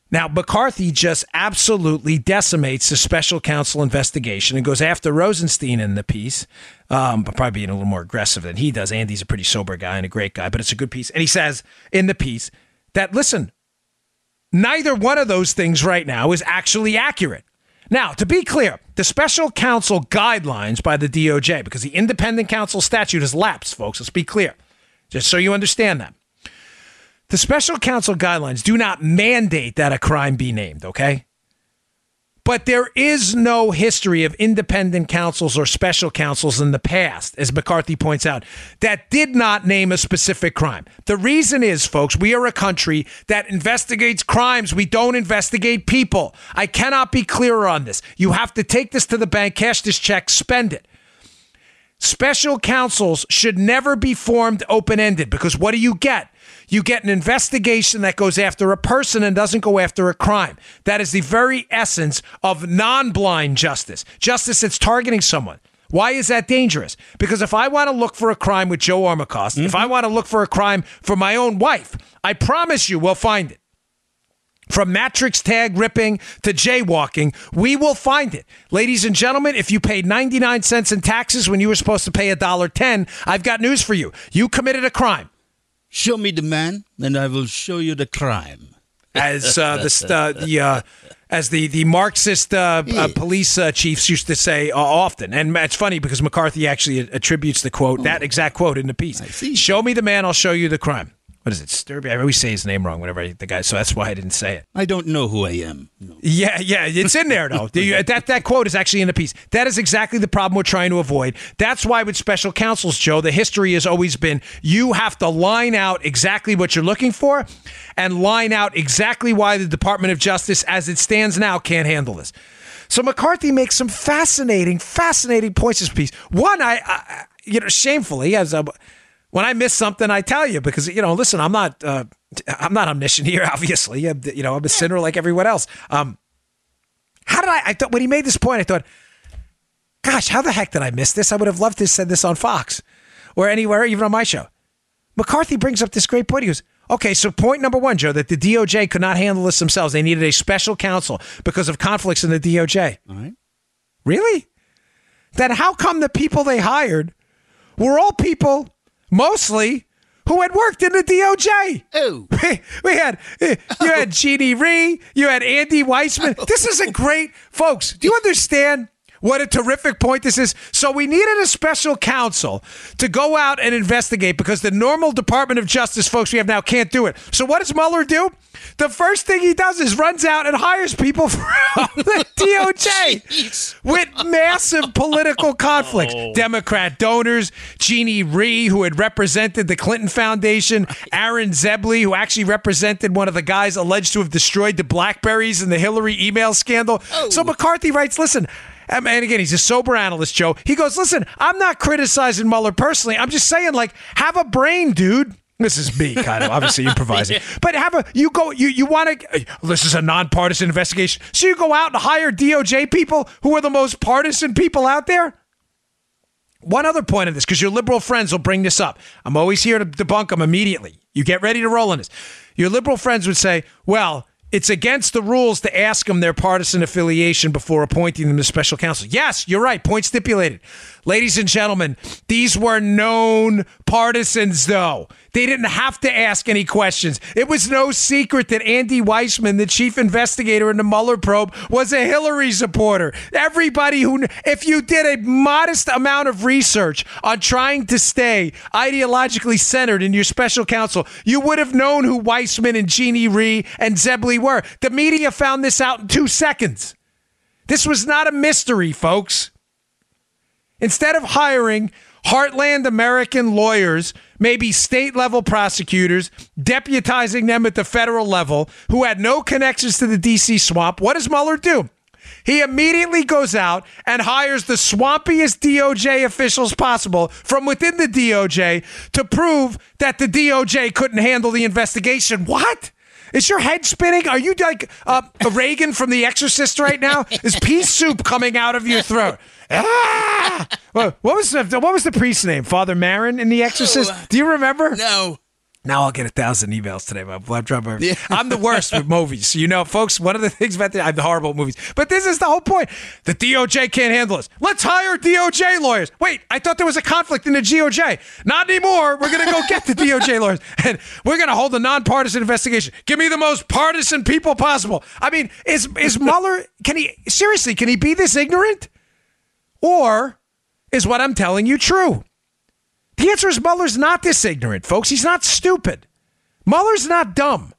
Now, McCarthy just absolutely decimates the special counsel investigation and goes after Rosenstein in the piece, um, but probably being a little more aggressive than he does. Andy's a pretty sober guy and a great guy, but it's a good piece. And he says in the piece that, listen, neither one of those things right now is actually accurate. Now, to be clear, the special counsel guidelines by the DOJ, because the independent counsel statute has lapsed, folks, let's be clear, just so you understand that. The special counsel guidelines do not mandate that a crime be named, okay? But there is no history of independent counsels or special counsels in the past, as McCarthy points out, that did not name a specific crime. The reason is, folks, we are a country that investigates crimes. We don't investigate people. I cannot be clearer on this. You have to take this to the bank, cash this check, spend it. Special counsels should never be formed open ended because what do you get? You get an investigation that goes after a person and doesn't go after a crime. That is the very essence of non blind justice, justice that's targeting someone. Why is that dangerous? Because if I want to look for a crime with Joe Armacost, mm-hmm. if I want to look for a crime for my own wife, I promise you we'll find it. From matrix tag ripping to jaywalking, we will find it. Ladies and gentlemen, if you paid 99 cents in taxes when you were supposed to pay $1.10, I've got news for you. You committed a crime. Show me the man, and I will show you the crime. As uh, the uh, the uh, as the the Marxist uh, uh, police uh, chiefs used to say often, and it's funny because McCarthy actually attributes the quote, that exact quote, in the piece. Show me the man, I'll show you the crime what is it, Sturby? I always say his name wrong whenever I, the guy, so that's why I didn't say it. I don't know who I am. No. Yeah, yeah, it's in there though. you, uh, that that quote is actually in the piece. That is exactly the problem we're trying to avoid. That's why with special counsels, Joe, the history has always been you have to line out exactly what you're looking for, and line out exactly why the Department of Justice, as it stands now, can't handle this. So McCarthy makes some fascinating, fascinating points in this piece. One, I, I you know, shamefully, as a, when I miss something, I tell you because you know, listen, I'm not, uh, I'm not omniscient here. Obviously, I'm, you know, I'm a sinner like everyone else. Um, how did I? I thought when he made this point, I thought, gosh, how the heck did I miss this? I would have loved to have said this on Fox or anywhere, even on my show. McCarthy brings up this great point. He goes, Okay, so point number one, Joe, that the DOJ could not handle this themselves. They needed a special counsel because of conflicts in the DOJ. All right. Really? Then how come the people they hired were all people, mostly, who had worked in the DOJ? Oh. We, we had eh, you had oh. Jeannie Rhee, you had Andy Weissmann. This is a great folks. Do you understand? What a terrific point this is. So, we needed a special counsel to go out and investigate because the normal Department of Justice folks we have now can't do it. So, what does Mueller do? The first thing he does is runs out and hires people from the DOJ with massive political conflicts. Oh. Democrat donors, Jeannie Rhee, who had represented the Clinton Foundation, Aaron Zebley, who actually represented one of the guys alleged to have destroyed the Blackberries in the Hillary email scandal. Oh. So McCarthy writes, listen, and again, he's a sober analyst, Joe. He goes, listen, I'm not criticizing Mueller personally. I'm just saying, like, have a brain, dude. This is me, kind of obviously improvising, but have a you go you you want to. This is a nonpartisan investigation, so you go out and hire DOJ people who are the most partisan people out there. One other point of this, because your liberal friends will bring this up. I'm always here to debunk them immediately. You get ready to roll on this. Your liberal friends would say, well, it's against the rules to ask them their partisan affiliation before appointing them to special counsel. Yes, you're right. Point stipulated. Ladies and gentlemen, these were known partisans, though. They didn't have to ask any questions. It was no secret that Andy Weissmann, the chief investigator in the Mueller probe, was a Hillary supporter. Everybody who, if you did a modest amount of research on trying to stay ideologically centered in your special counsel, you would have known who Weissmann and Jeannie Rhee and Zebley were. The media found this out in two seconds. This was not a mystery, folks. Instead of hiring Heartland American lawyers, maybe state level prosecutors, deputizing them at the federal level who had no connections to the DC swamp, what does Mueller do? He immediately goes out and hires the swampiest DOJ officials possible from within the DOJ to prove that the DOJ couldn't handle the investigation. What? Is your head spinning? Are you like uh, Regan from The Exorcist right now? Is pea soup coming out of your throat? Ah! What was the what was the priest's name? Father Merrin in The Exorcist? Do you remember? No. Now I'll get a thousand emails today. My blood dropper. I'm the worst with movies. You know, folks, one of the things about the, I'm horrible at movies. But this is the whole point. The DOJ can't handle this. Let's hire DOJ lawyers. Wait, I thought there was a conflict in the DOJ. Not anymore. We're going to go get the DOJ lawyers. And we're going to hold a nonpartisan investigation. Give me the most partisan people possible. I mean, is, is Mueller, can he, seriously, can he be this ignorant? Or is what I'm telling you true? The answer is Mueller's not this ignorant, folks. He's not stupid. Mueller's not dumb.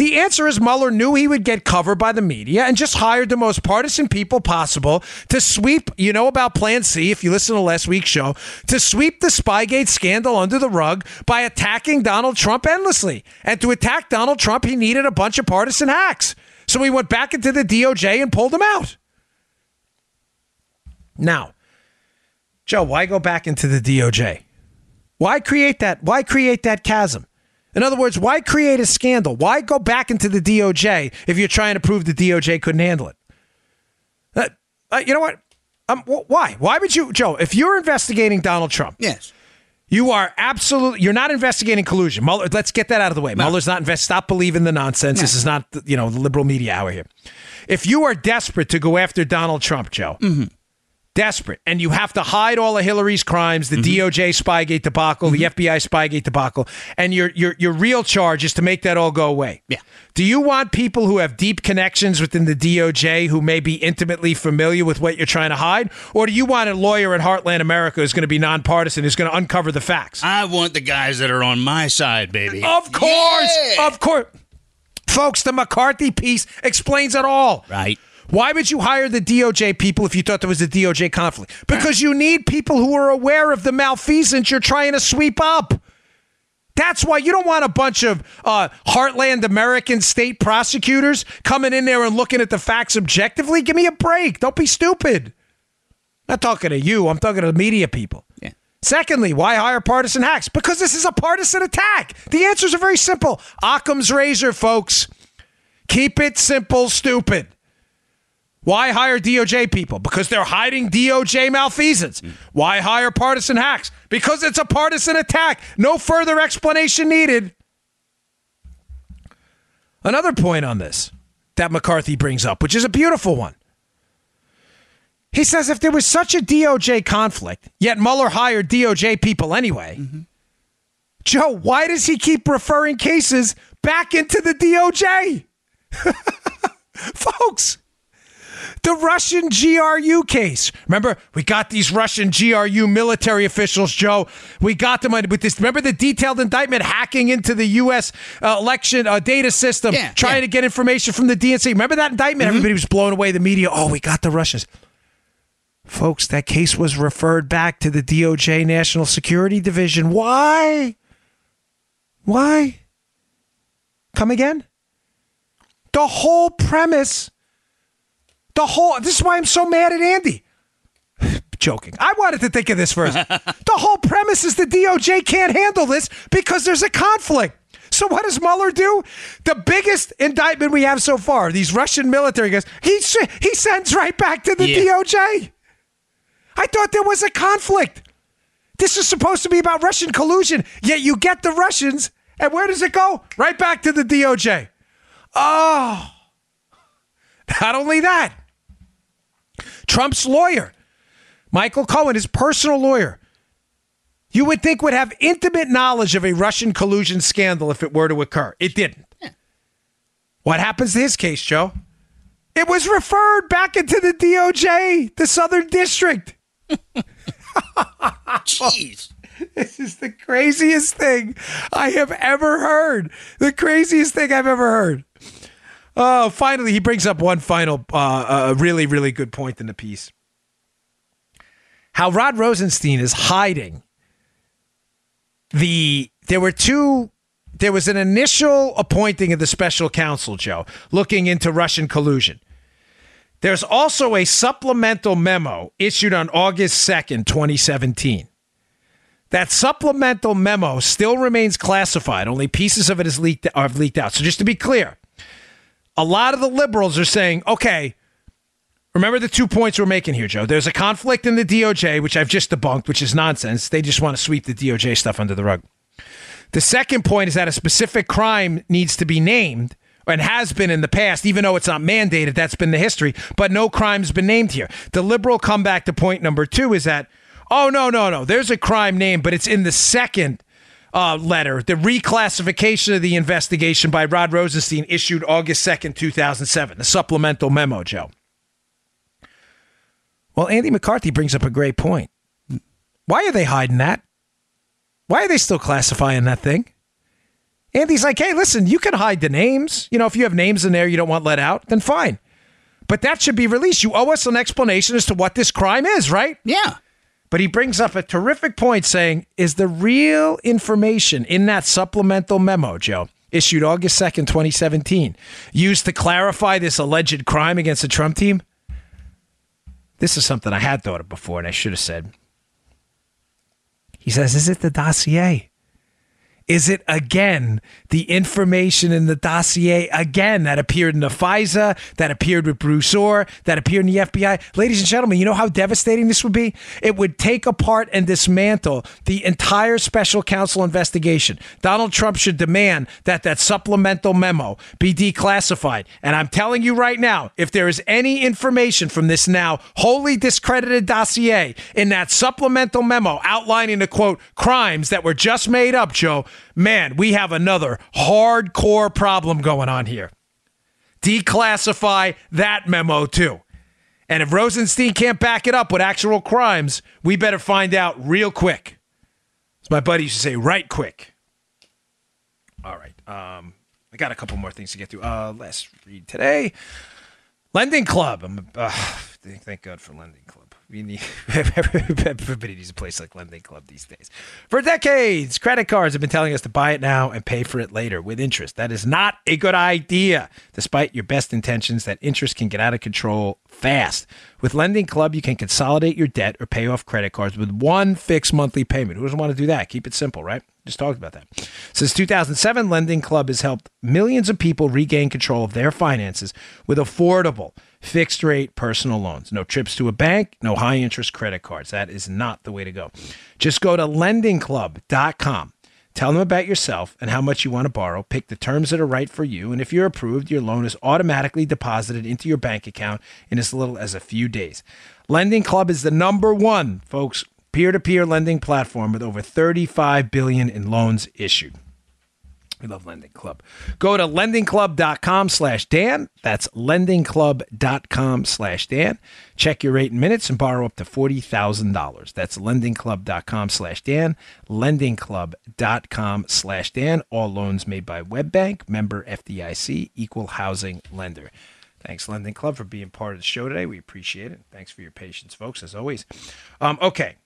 The answer is Mueller knew he would get covered by the media and just hired the most partisan people possible to sweep, you know about Plan C, if you listen to last week's show, to sweep the Spygate scandal under the rug by attacking Donald Trump endlessly. And to attack Donald Trump, he needed a bunch of partisan hacks. So he went back into the DOJ and pulled them out. Now, Joe, why go back into the DOJ? Why create that? Why create that chasm? In other words, why create a scandal? Why go back into the DOJ if you're trying to prove the DOJ couldn't handle it? Uh, uh, you know what? Um, wh- why? Why would you, Joe? If you're investigating Donald Trump, Yes. you are absolutely. You're not investigating collusion. Mueller, let's get that out of the way. Mueller's not invest. Stop believing the nonsense. This is not, you know, the liberal media hour here. If you are desperate to go after Donald Trump, Joe, desperate, and you have to hide all of Hillary's crimes, the mm-hmm. DOJ Spygate debacle, the mm-hmm. FBI Spygate debacle, and your your your real charge is to make that all go away. Yeah. Do you want people who have deep connections within the DOJ who may be intimately familiar with what you're trying to hide, or do you want a lawyer at Heartland America who's going to be nonpartisan, who's going to uncover the facts? I want the guys that are on my side, baby. Of course, Yeah. of course. Folks, the McCarthy piece explains it all. Right. Why would you hire the DOJ people if you thought there was a DOJ conflict? Because you need people who are aware of the malfeasance you're trying to sweep up. That's why you don't want a bunch of uh, heartland American state prosecutors coming in there and looking at the facts objectively. Give me a break. Don't be stupid. I'm not talking to you. I'm talking to the media people. Yeah. Secondly, why hire partisan hacks? Because this is a partisan attack. The answers are very simple. Occam's razor, folks. Keep it simple, stupid. Why hire DOJ people? Because they're hiding DOJ malfeasance. Why hire partisan hacks? Because it's a partisan attack. No further explanation needed. Another point on this that McCarthy brings up, which is a beautiful one. He says if there was such a DOJ conflict, yet Mueller hired DOJ people anyway, mm-hmm. Joe, why does he keep referring cases back into the DOJ? Folks, the Russian GRU case. Remember, we got these Russian GRU military officials, Joe. We got them with this. Remember the detailed indictment hacking into the U.S. Uh, election uh, data system, yeah, trying yeah. to get information from the DNC. Remember that indictment? Mm-hmm. Everybody was blown away. The media, oh, we got the Russians. Folks, that case was referred back to the DOJ National Security Division. Why? Why? Come again? The whole premise the whole this is why I'm so mad at Andy. Joking. I wanted to think of this first. the whole premise is the DOJ can't handle this because there's a conflict. So what does Mueller do? The biggest indictment we have so far, these Russian military guys, he he sends right back to the yeah. DOJ. I thought there was a conflict. This is supposed to be about Russian collusion, yet you get the Russians, and where does it go? Right back to the DOJ. Oh. Not only that, Trump's lawyer, Michael Cohen, his personal lawyer, you would think would have intimate knowledge of a Russian collusion scandal if it were to occur. It didn't. Yeah. What happens to his case, Joe? It was referred back into the DOJ, the Southern District. Jeez. This is the craziest thing I have ever heard. The craziest thing I've ever heard. Oh, finally, he brings up one final, uh, uh, really, really good point in the piece. How Rod Rosenstein is hiding the. There were two. There was an initial appointing of the special counsel, Joe, looking into Russian collusion. There's also a supplemental memo issued on August 2nd, 2017. That supplemental memo still remains classified. Only pieces of it is leaked, are have leaked out. So just to be clear, a lot of the liberals are saying, okay, remember the two points we're making here, Joe. There's a conflict in the DOJ, which I've just debunked, which is nonsense. They just want to sweep the DOJ stuff under the rug. The second point is that a specific crime needs to be named and has been in the past, even though it's not mandated. That's been the history, but no crime's been named here. The liberal comeback to point number two is that, oh, no, no, no, there's a crime name, but it's in the second uh, letter, the reclassification of the investigation by Rod Rosenstein issued August 2nd, 2007, the supplemental memo, Joe. Well, Andy McCarthy brings up a great point. Why are they hiding that? Why are they still classifying that thing? Andy's like, hey, listen, you can hide the names. You know, if you have names in there you don't want let out, then fine. But that should be released. You owe us an explanation as to what this crime is, right? Yeah. But he brings up a terrific point saying, is the real information in that supplemental memo, Joe, issued August 2nd, 2017, used to clarify this alleged crime against the Trump team? This is something I had thought of before and I should have said. He says, is it the dossier? Is it again the information in the dossier again that appeared in the FISA, that appeared with Bruce Ohr, that appeared in the FBI? Ladies and gentlemen, you know how devastating this would be? It would take apart and dismantle the entire special counsel investigation. Donald Trump should demand that that supplemental memo be declassified. And I'm telling you right now, if there is any information from this now wholly discredited dossier in that supplemental memo outlining the quote crimes that were just made up, Joe, man, we have another hardcore problem going on here. Declassify that memo too. And if Rosenstein can't back it up with actual crimes, we better find out real quick. As my buddy used to say, right quick. All right. Um, I got a couple more things to get through. Uh, let's read today. Lending Club. I'm, uh, thank, God for Lending. We need everybody needs a place like Lending Club these days. For decades, credit cards have been telling us to buy it now and pay for it later with interest. That is not a good idea. Despite your best intentions, that interest can get out of control fast. With Lending Club, you can consolidate your debt or pay off credit cards with one fixed monthly payment. Who doesn't want to do that? Keep it simple, right? Just talked about that. Since 2007, Lending Club has helped millions of people regain control of their finances with affordable fixed rate personal loans. No trips to a bank, no high interest credit cards. That is not the way to go. Just go to lendingclub.com. Tell them about yourself and how much you want to borrow. Pick the terms that are right for you. And if you're approved, your loan is automatically deposited into your bank account in as little as a few days. Lending Club is the number one, folks, peer-to-peer lending platform with over 35 billion in loans issued. We love Lending Club. Go to lendingclub.com slash Dan. That's lendingclub.com slash Dan. Check your rate in minutes and borrow up to $40,000. That's lendingclub.com slash Dan. Lendingclub.com slash Dan. All loans made by WebBank, member FDIC, equal housing lender. Thanks, Lending Club, for being part of the show today. We appreciate it. Thanks for your patience, folks, as always. Um, okay.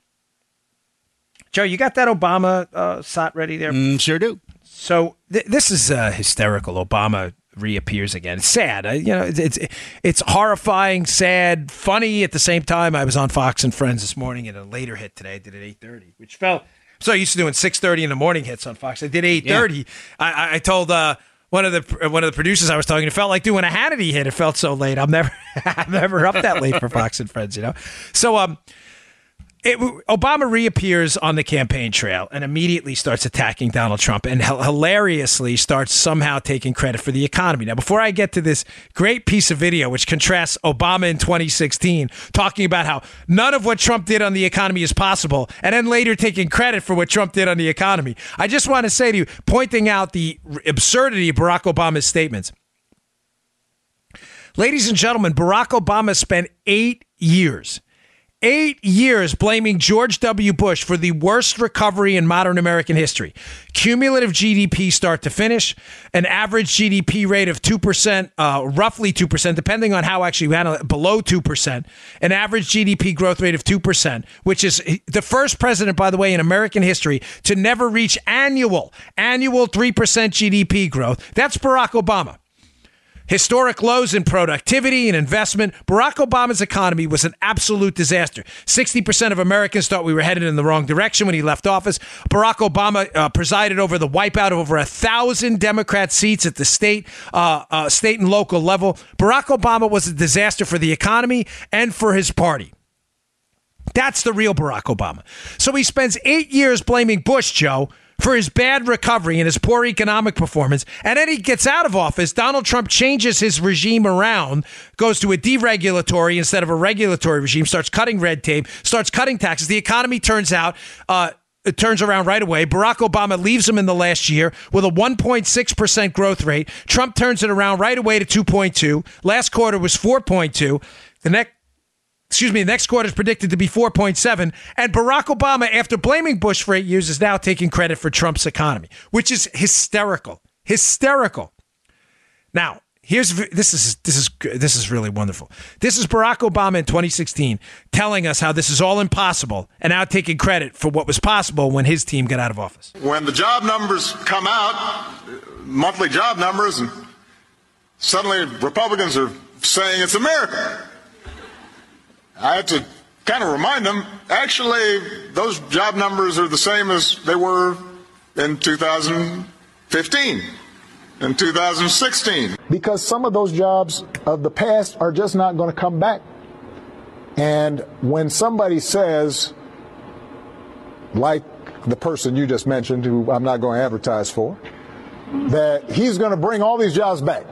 Joe, you got that Obama uh, sot ready there? Mm, sure do. So th- this is uh, hysterical. Obama reappears again. It's sad. Uh, you know, it's, it's it's horrifying, sad, funny at the same time. I was on Fox and Friends this morning, and a later hit today. I did at eight thirty, which felt so I used to doing six thirty in the morning hits on Fox. I did eight thirty. Yeah. I, I told. Uh, one of the one of the producers I was talking to felt like doing a Hannity hit. It felt so late. I'm never I'm never up that late for Fox and Friends, you know. So um, it, Obama reappears on the campaign trail and immediately starts attacking Donald Trump and hilariously starts somehow taking credit for the economy. Now, before I get to this great piece of video, which contrasts Obama in 2016, talking about how none of what Trump did on the economy is possible, and then later taking credit for what Trump did on the economy, I just want to say to you, pointing out the absurdity of Barack Obama's statements. Ladies and gentlemen, Barack Obama spent eight years eight years blaming George W. Bush for the worst recovery in modern American history. Cumulative GDP start to finish, an average GDP rate of 2%, uh, roughly 2%, depending on how actually we handle it, below 2%, an average GDP growth rate of 2%, which is the first president, by the way, in American history to never reach annual, annual 3% GDP growth. That's Barack Obama historic lows in productivity and investment. Barack Obama's economy was an absolute disaster. 60% of Americans thought we were headed in the wrong direction when he left office. Barack Obama uh, presided over the wipeout of over a thousand Democrat seats at the state, uh, uh, state and local level. Barack Obama was a disaster for the economy and for his party. That's the real Barack Obama. So he spends eight years blaming Bush, Joe, for his bad recovery and his poor economic performance. And then he gets out of office. Donald Trump changes his regime around, goes to a deregulatory instead of a regulatory regime, starts cutting red tape, starts cutting taxes. The economy turns out. Uh, it turns around right away. Barack Obama leaves him in the last year with a 1.6% growth rate. Trump turns it around right away to 2.2. Last quarter was 4.2. The next excuse me, the next quarter is predicted to be 4.7. And Barack Obama, after blaming Bush for eight years, is now taking credit for Trump's economy, which is hysterical. Hysterical. Now, here's this is this is this is really wonderful. This is Barack Obama in 2016 telling us how this is all impossible and now taking credit for what was possible when his team got out of office. When the job numbers come out, monthly job numbers, and suddenly Republicans are saying it's a miracle. I have to kind of remind them actually, those job numbers are the same as they were in 2015 in 2016. Because some of those jobs of the past are just not going to come back. And when somebody says, like the person you just mentioned, who I'm not going to advertise for, that he's going to bring all these jobs back.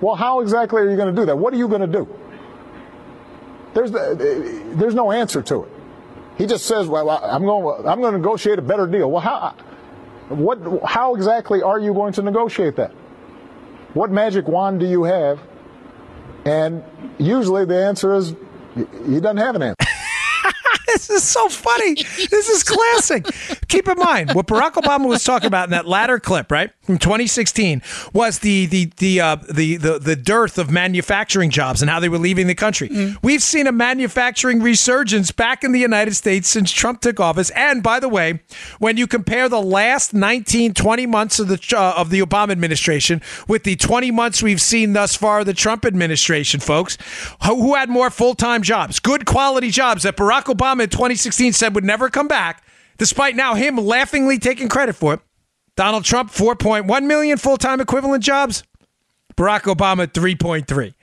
Well, how exactly are you going to do that? What are you going to do? There's, there's no answer to it. He just says, well, I'm going, I'm going to negotiate a better deal. Well, how, what, how exactly are you going to negotiate that? What magic wand do you have? And usually the answer is he doesn't have an answer. this is so funny. This is classic. Keep in mind what Barack Obama was talking about in that latter clip, right, from 2016, was the the the uh, the, the the dearth of manufacturing jobs and how they were leaving the country. Mm. We've seen a manufacturing resurgence back in the United States since Trump took office. And by the way, when you compare the last 19, 20 months of the uh, of the Obama administration with the 20 months we've seen thus far of the Trump administration, folks, who, who had more full time jobs, good quality jobs that Barack Obama in 2016 said would never come back despite now him laughingly taking credit for it. Donald Trump, 4.1 million full time equivalent jobs. Barack Obama, 3.3.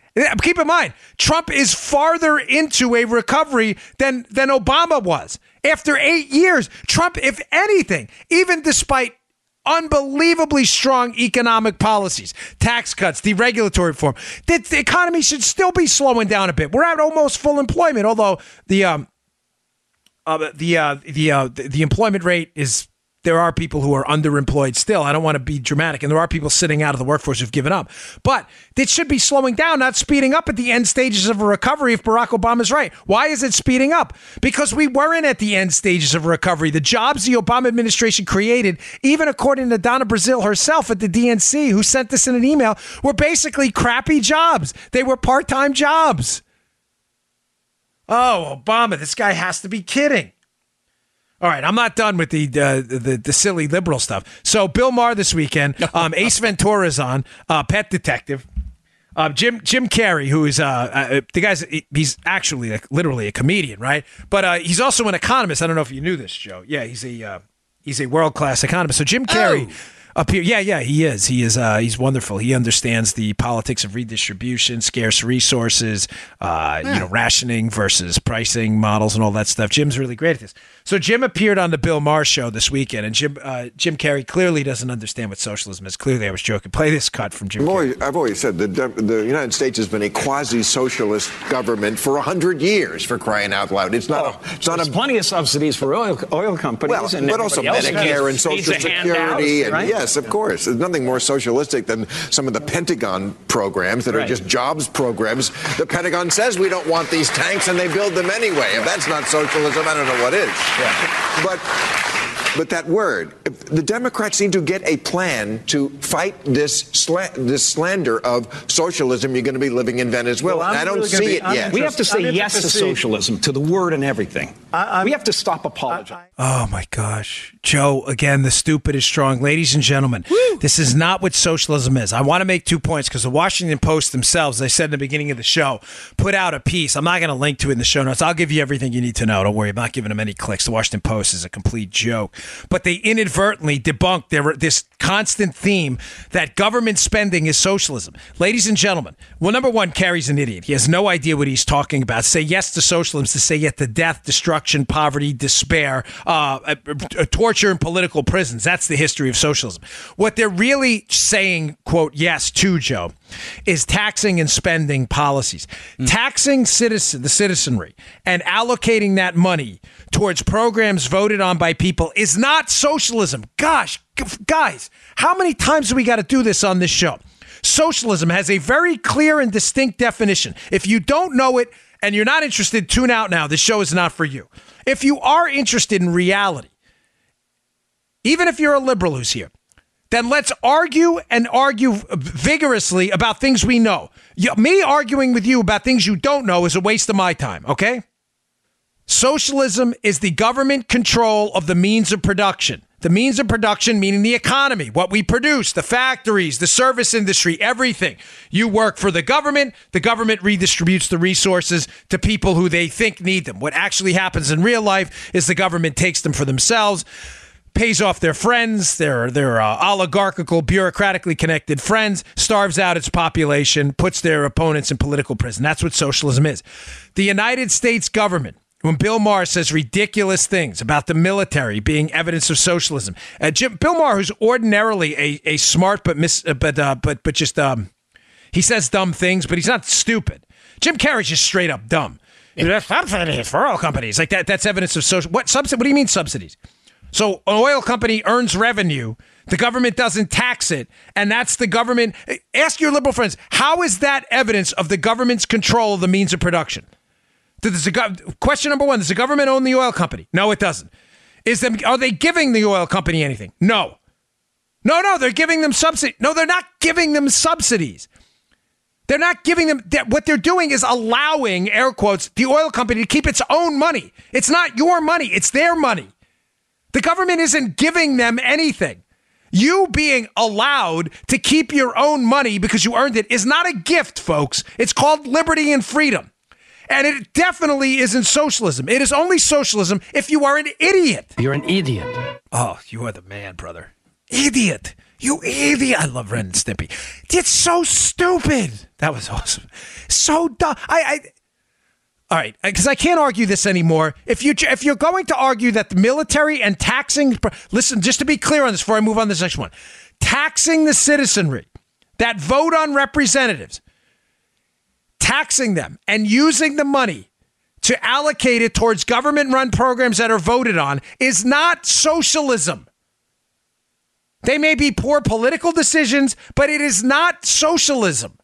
Keep in mind, Trump is farther into a recovery than, than Obama was. After eight years, Trump, if anything, even despite unbelievably strong economic policies, tax cuts, deregulatory reform, the, the economy should still be slowing down a bit. We're at almost full employment, although the um, uh, the uh, the uh, the employment rate is there are people who are underemployed still. I don't want to be dramatic, and there are people sitting out of the workforce who've given up. But it should be slowing down, not speeding up at the end stages of a recovery if Barack Obama's right. Why is it speeding up? Because we weren't at the end stages of recovery. The jobs the Obama administration created, even according to Donna Brazile herself at the DNC, who sent this in an email, were basically crappy jobs. They were part time jobs. Oh, Obama, this guy has to be kidding. All right, I'm not done with the uh, the, the silly liberal stuff. So Bill Maher this weekend, um, Ace Ventura's on, uh, Pet Detective. Uh, Jim Jim Carrey, who is uh, uh, the guy's he's actually like literally a comedian, right? But uh, he's also an economist. I don't know if you knew this, Joe. Yeah, he's a uh, he's a world class economist. So Jim Carrey. Oh up here. Yeah, yeah, he is. He is. Uh, he's wonderful. He understands the politics of redistribution, scarce resources, uh, yeah. you know, rationing versus pricing models, and all that stuff. Jim's really great at this. So Jim appeared on the Bill Maher show this weekend, and Jim uh, Jim Carrey clearly doesn't understand what socialism is. Clearly, I was joking. Play this cut from Jim. I've always, I've always said that the United States has been a quasi-socialist government for hundred years. For crying out loud, it's not. Oh, a, it's not There's a, plenty of subsidies for oil oil companies, well, and but also Medicare and Social Security, and right? yes, of course. There's nothing more socialistic than some of the Pentagon programs that right. are just jobs programs. The Pentagon says we don't want these tanks, and they build them anyway. If that's not socialism, I don't know what is. Yeah. But but that word, the Democrats seem to get a plan to fight this sla- this slander of socialism. You're going to be living in Venezuela. Well, I don't really see be, it I'm yet. We have to say yes to, socialism, to the word and everything. I, we have to stop apologizing. Oh my gosh, Joe! Again, the stupid is strong, ladies and gentlemen. Woo! This is not what socialism is. I want to make two points because the Washington Post themselves, I said in the beginning of the show, put out a piece. I'm not going to link to it in the show notes. I'll give you everything you need to know. Don't worry, I'm not giving them any clicks. The Washington Post is a complete joke but they inadvertently debunked their, this constant theme that government spending is socialism. Ladies and gentlemen, well, number one, Carrey's an idiot. He has no idea what he's talking about. Say yes to socialism to say yes to death, destruction, poverty, despair, uh, uh, uh, torture, and political prisons. That's the history of socialism. What they're really saying, quote, yes to, Joe, is taxing and spending policies. Mm. Taxing citizen, the citizenry and allocating that money towards programs voted on by people is not socialism. Gosh, guys, how many times do we got to do this on this show? Socialism has a very clear and distinct definition. If you don't know it and you're not interested, tune out now. This show is not for you. If you are interested in reality, even if you're a liberal who's here, then let's argue and argue vigorously about things we know. Me arguing with you about things you don't know is a waste of my time, okay? Socialism is the government control of the means of production. The means of production, meaning the economy, what we produce, the factories, the service industry, everything. You work for the government, the government redistributes the resources to people who they think need them. What actually happens in real life is the government takes them for themselves pays off their friends, their their uh, oligarchical, bureaucratically connected friends, starves out its population, puts their opponents in political prison. That's what socialism is. The United States government when Bill Maher says ridiculous things about the military being evidence of socialism. Uh, Jim, Bill Maher, who's ordinarily a, a smart but mis, uh, but uh, but but just um, he says dumb things, but he's not stupid. Jim Carrey's just straight up dumb. Yeah. Subsidies for oil companies like that. That's evidence of social. What subsidy? What do you mean subsidies? So an oil company earns revenue. The government doesn't tax it, and that's the government. Ask your liberal friends, how is that evidence of the government's control of the means of production? Does the, question number one, does the government own the oil company? No, it doesn't. Is them are they giving the oil company anything? No. No, no, they're giving them subsidy. No, they're not giving them subsidies. They're not giving them what they're doing is allowing air quotes the oil company to keep its own money. It's not your money, it's their money. The government isn't giving them anything. You being allowed to keep your own money because you earned it is not a gift, folks. It's called liberty and freedom. And it definitely isn't socialism. It is only socialism if you are an idiot. You're an idiot. Oh, you are the man, brother. Idiot. You idiot. I love Ren and Stimpy. It's so stupid. That was awesome. So dumb. I, I all right, because I can't argue this anymore. If you if you're going to argue that the military and taxing, listen, just to be clear on this before I move on to the next one, taxing the citizenry that vote on representatives, taxing them and using the money to allocate it towards government-run programs that are voted on is not socialism. They may be poor political decisions, but it is not socialism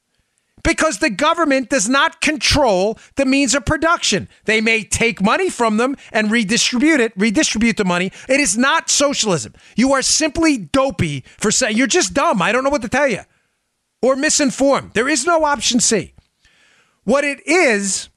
because the government does not control the means of production. They may take money from them and redistribute it, redistribute the money. It is not socialism. You are simply dopey for saying you're just dumb. I don't know what to tell you. Or misinformed. There is no option C. What it is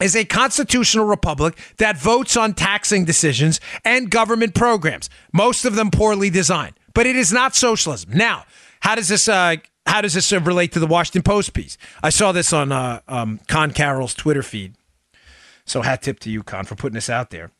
is a constitutional republic that votes on taxing decisions and government programs, most of them poorly designed. But it is not socialism. Now, how does this uh, how does this relate to the Washington Post piece? I saw this on uh, um, Conn Carroll's Twitter feed. So hat tip to you, Conn, for putting this out there.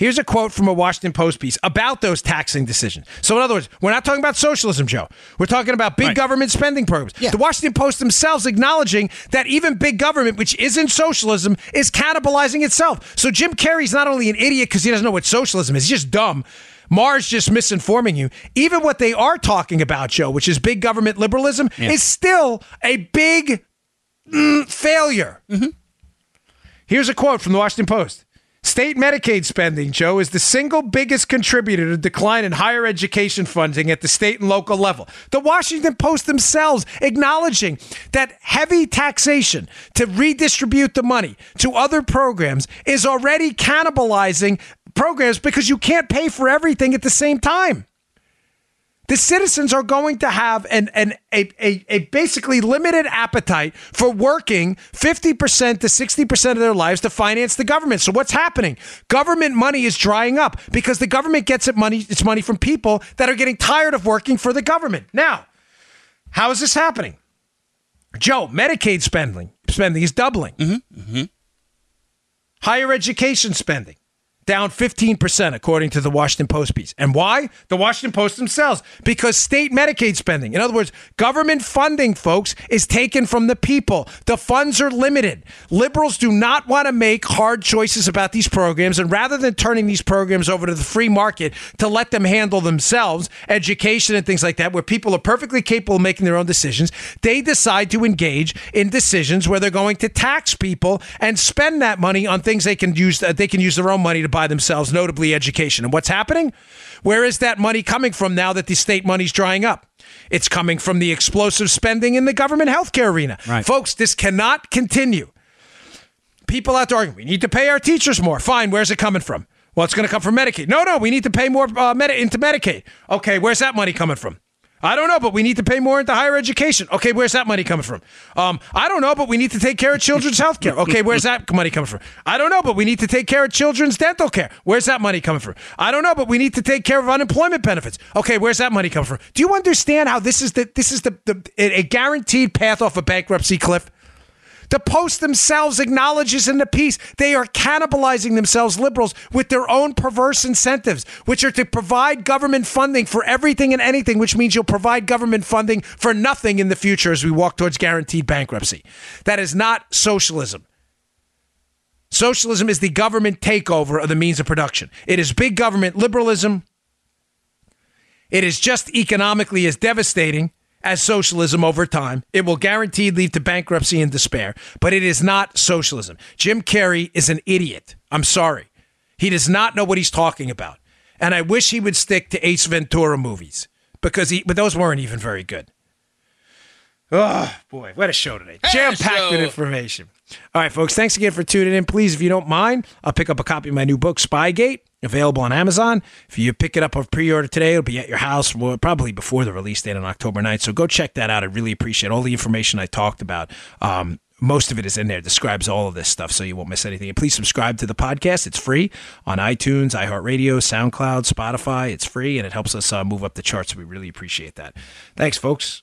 Here's a quote from a Washington Post piece about those taxing decisions. So, in other words, we're not talking about socialism, Joe. We're talking about big right. government spending programs. Yeah. The Washington Post themselves acknowledging that even big government, which isn't socialism, is cannibalizing itself. So, Jim Carrey's not only an idiot because he doesn't know what socialism is, he's just dumb. Maher's just misinforming you. Even what they are talking about, Joe, which is big government liberalism, yeah. is still a big mm, failure. Mm-hmm. Here's a quote from the Washington Post. State Medicaid spending, Joe, is the single biggest contributor to decline in higher education funding at the state and local level. The Washington Post themselves acknowledging that heavy taxation to redistribute the money to other programs is already cannibalizing programs because you can't pay for everything at the same time. The citizens are going to have an, an a, a, a basically limited appetite for working 50% to 60% of their lives to finance the government. So what's happening? Government money is drying up because the government gets it money its money from people that are getting tired of working for the government. Now, how is this happening? Joe, Medicaid spending spending is doubling. Mm-hmm. Mm-hmm. Higher education spending down 15%, according to the Washington Post piece. And why? The Washington Post themselves. Because state Medicaid spending, in other words, government funding, folks, is taken from the people. The funds are limited. Liberals do not want to make hard choices about these programs. And rather than turning these programs over to the free market to let them handle themselves, education and things like that, where people are perfectly capable of making their own decisions, they decide to engage in decisions where they're going to tax people and spend that money on things they can use, uh, they can use their own money to buy by themselves, notably education. And what's happening? Where is that money coming from now that the state money's drying up? It's coming from the explosive spending in the government healthcare arena. Right. Folks, this cannot continue. People out there arguing, we need to pay our teachers more. Fine, where's it coming from? Well, it's going to come from Medicaid. No, no, we need to pay more uh, med- into Medicaid. Okay, where's that money coming from? I don't know, but we need to pay more into higher education. Okay, where's that money coming from? Um, I don't know, but we need to take care of children's health care. Okay, where's that money coming from? I don't know, but we need to take care of children's dental care. Where's that money coming from? I don't know, but we need to take care of unemployment benefits. Okay, where's that money coming from? Do you understand how this is the this is the, the a guaranteed path off a bankruptcy cliff? The Post themselves acknowledges in the piece they are cannibalizing themselves, liberals, with their own perverse incentives, which are to provide government funding for everything and anything, which means you'll provide government funding for nothing in the future as we walk towards guaranteed bankruptcy. That is not socialism. Socialism is the government takeover of the means of production. It is big government liberalism. It is just economically as devastating as socialism over time. It will guaranteed lead to bankruptcy and despair, but it is not socialism. Jim Carrey is an idiot. I'm sorry. He does not know what he's talking about. And I wish he would stick to Ace Ventura movies because he, but those weren't even very good. Oh boy, what a show today! Jam packed with information. All right, folks, thanks again for tuning in. Please, if you don't mind, I'll pick up a copy of my new book, Spygate, available on Amazon. If you pick it up or pre order today, it'll be at your house well, probably before the release date on October 9th. So go check that out. I really appreciate all the information I talked about. Um, most of it is in there, describes all of this stuff so you won't miss anything. And please subscribe to the podcast. It's free on iTunes, iHeartRadio, SoundCloud, Spotify. It's free and it helps us uh, move up the charts. We really appreciate that. Thanks, folks.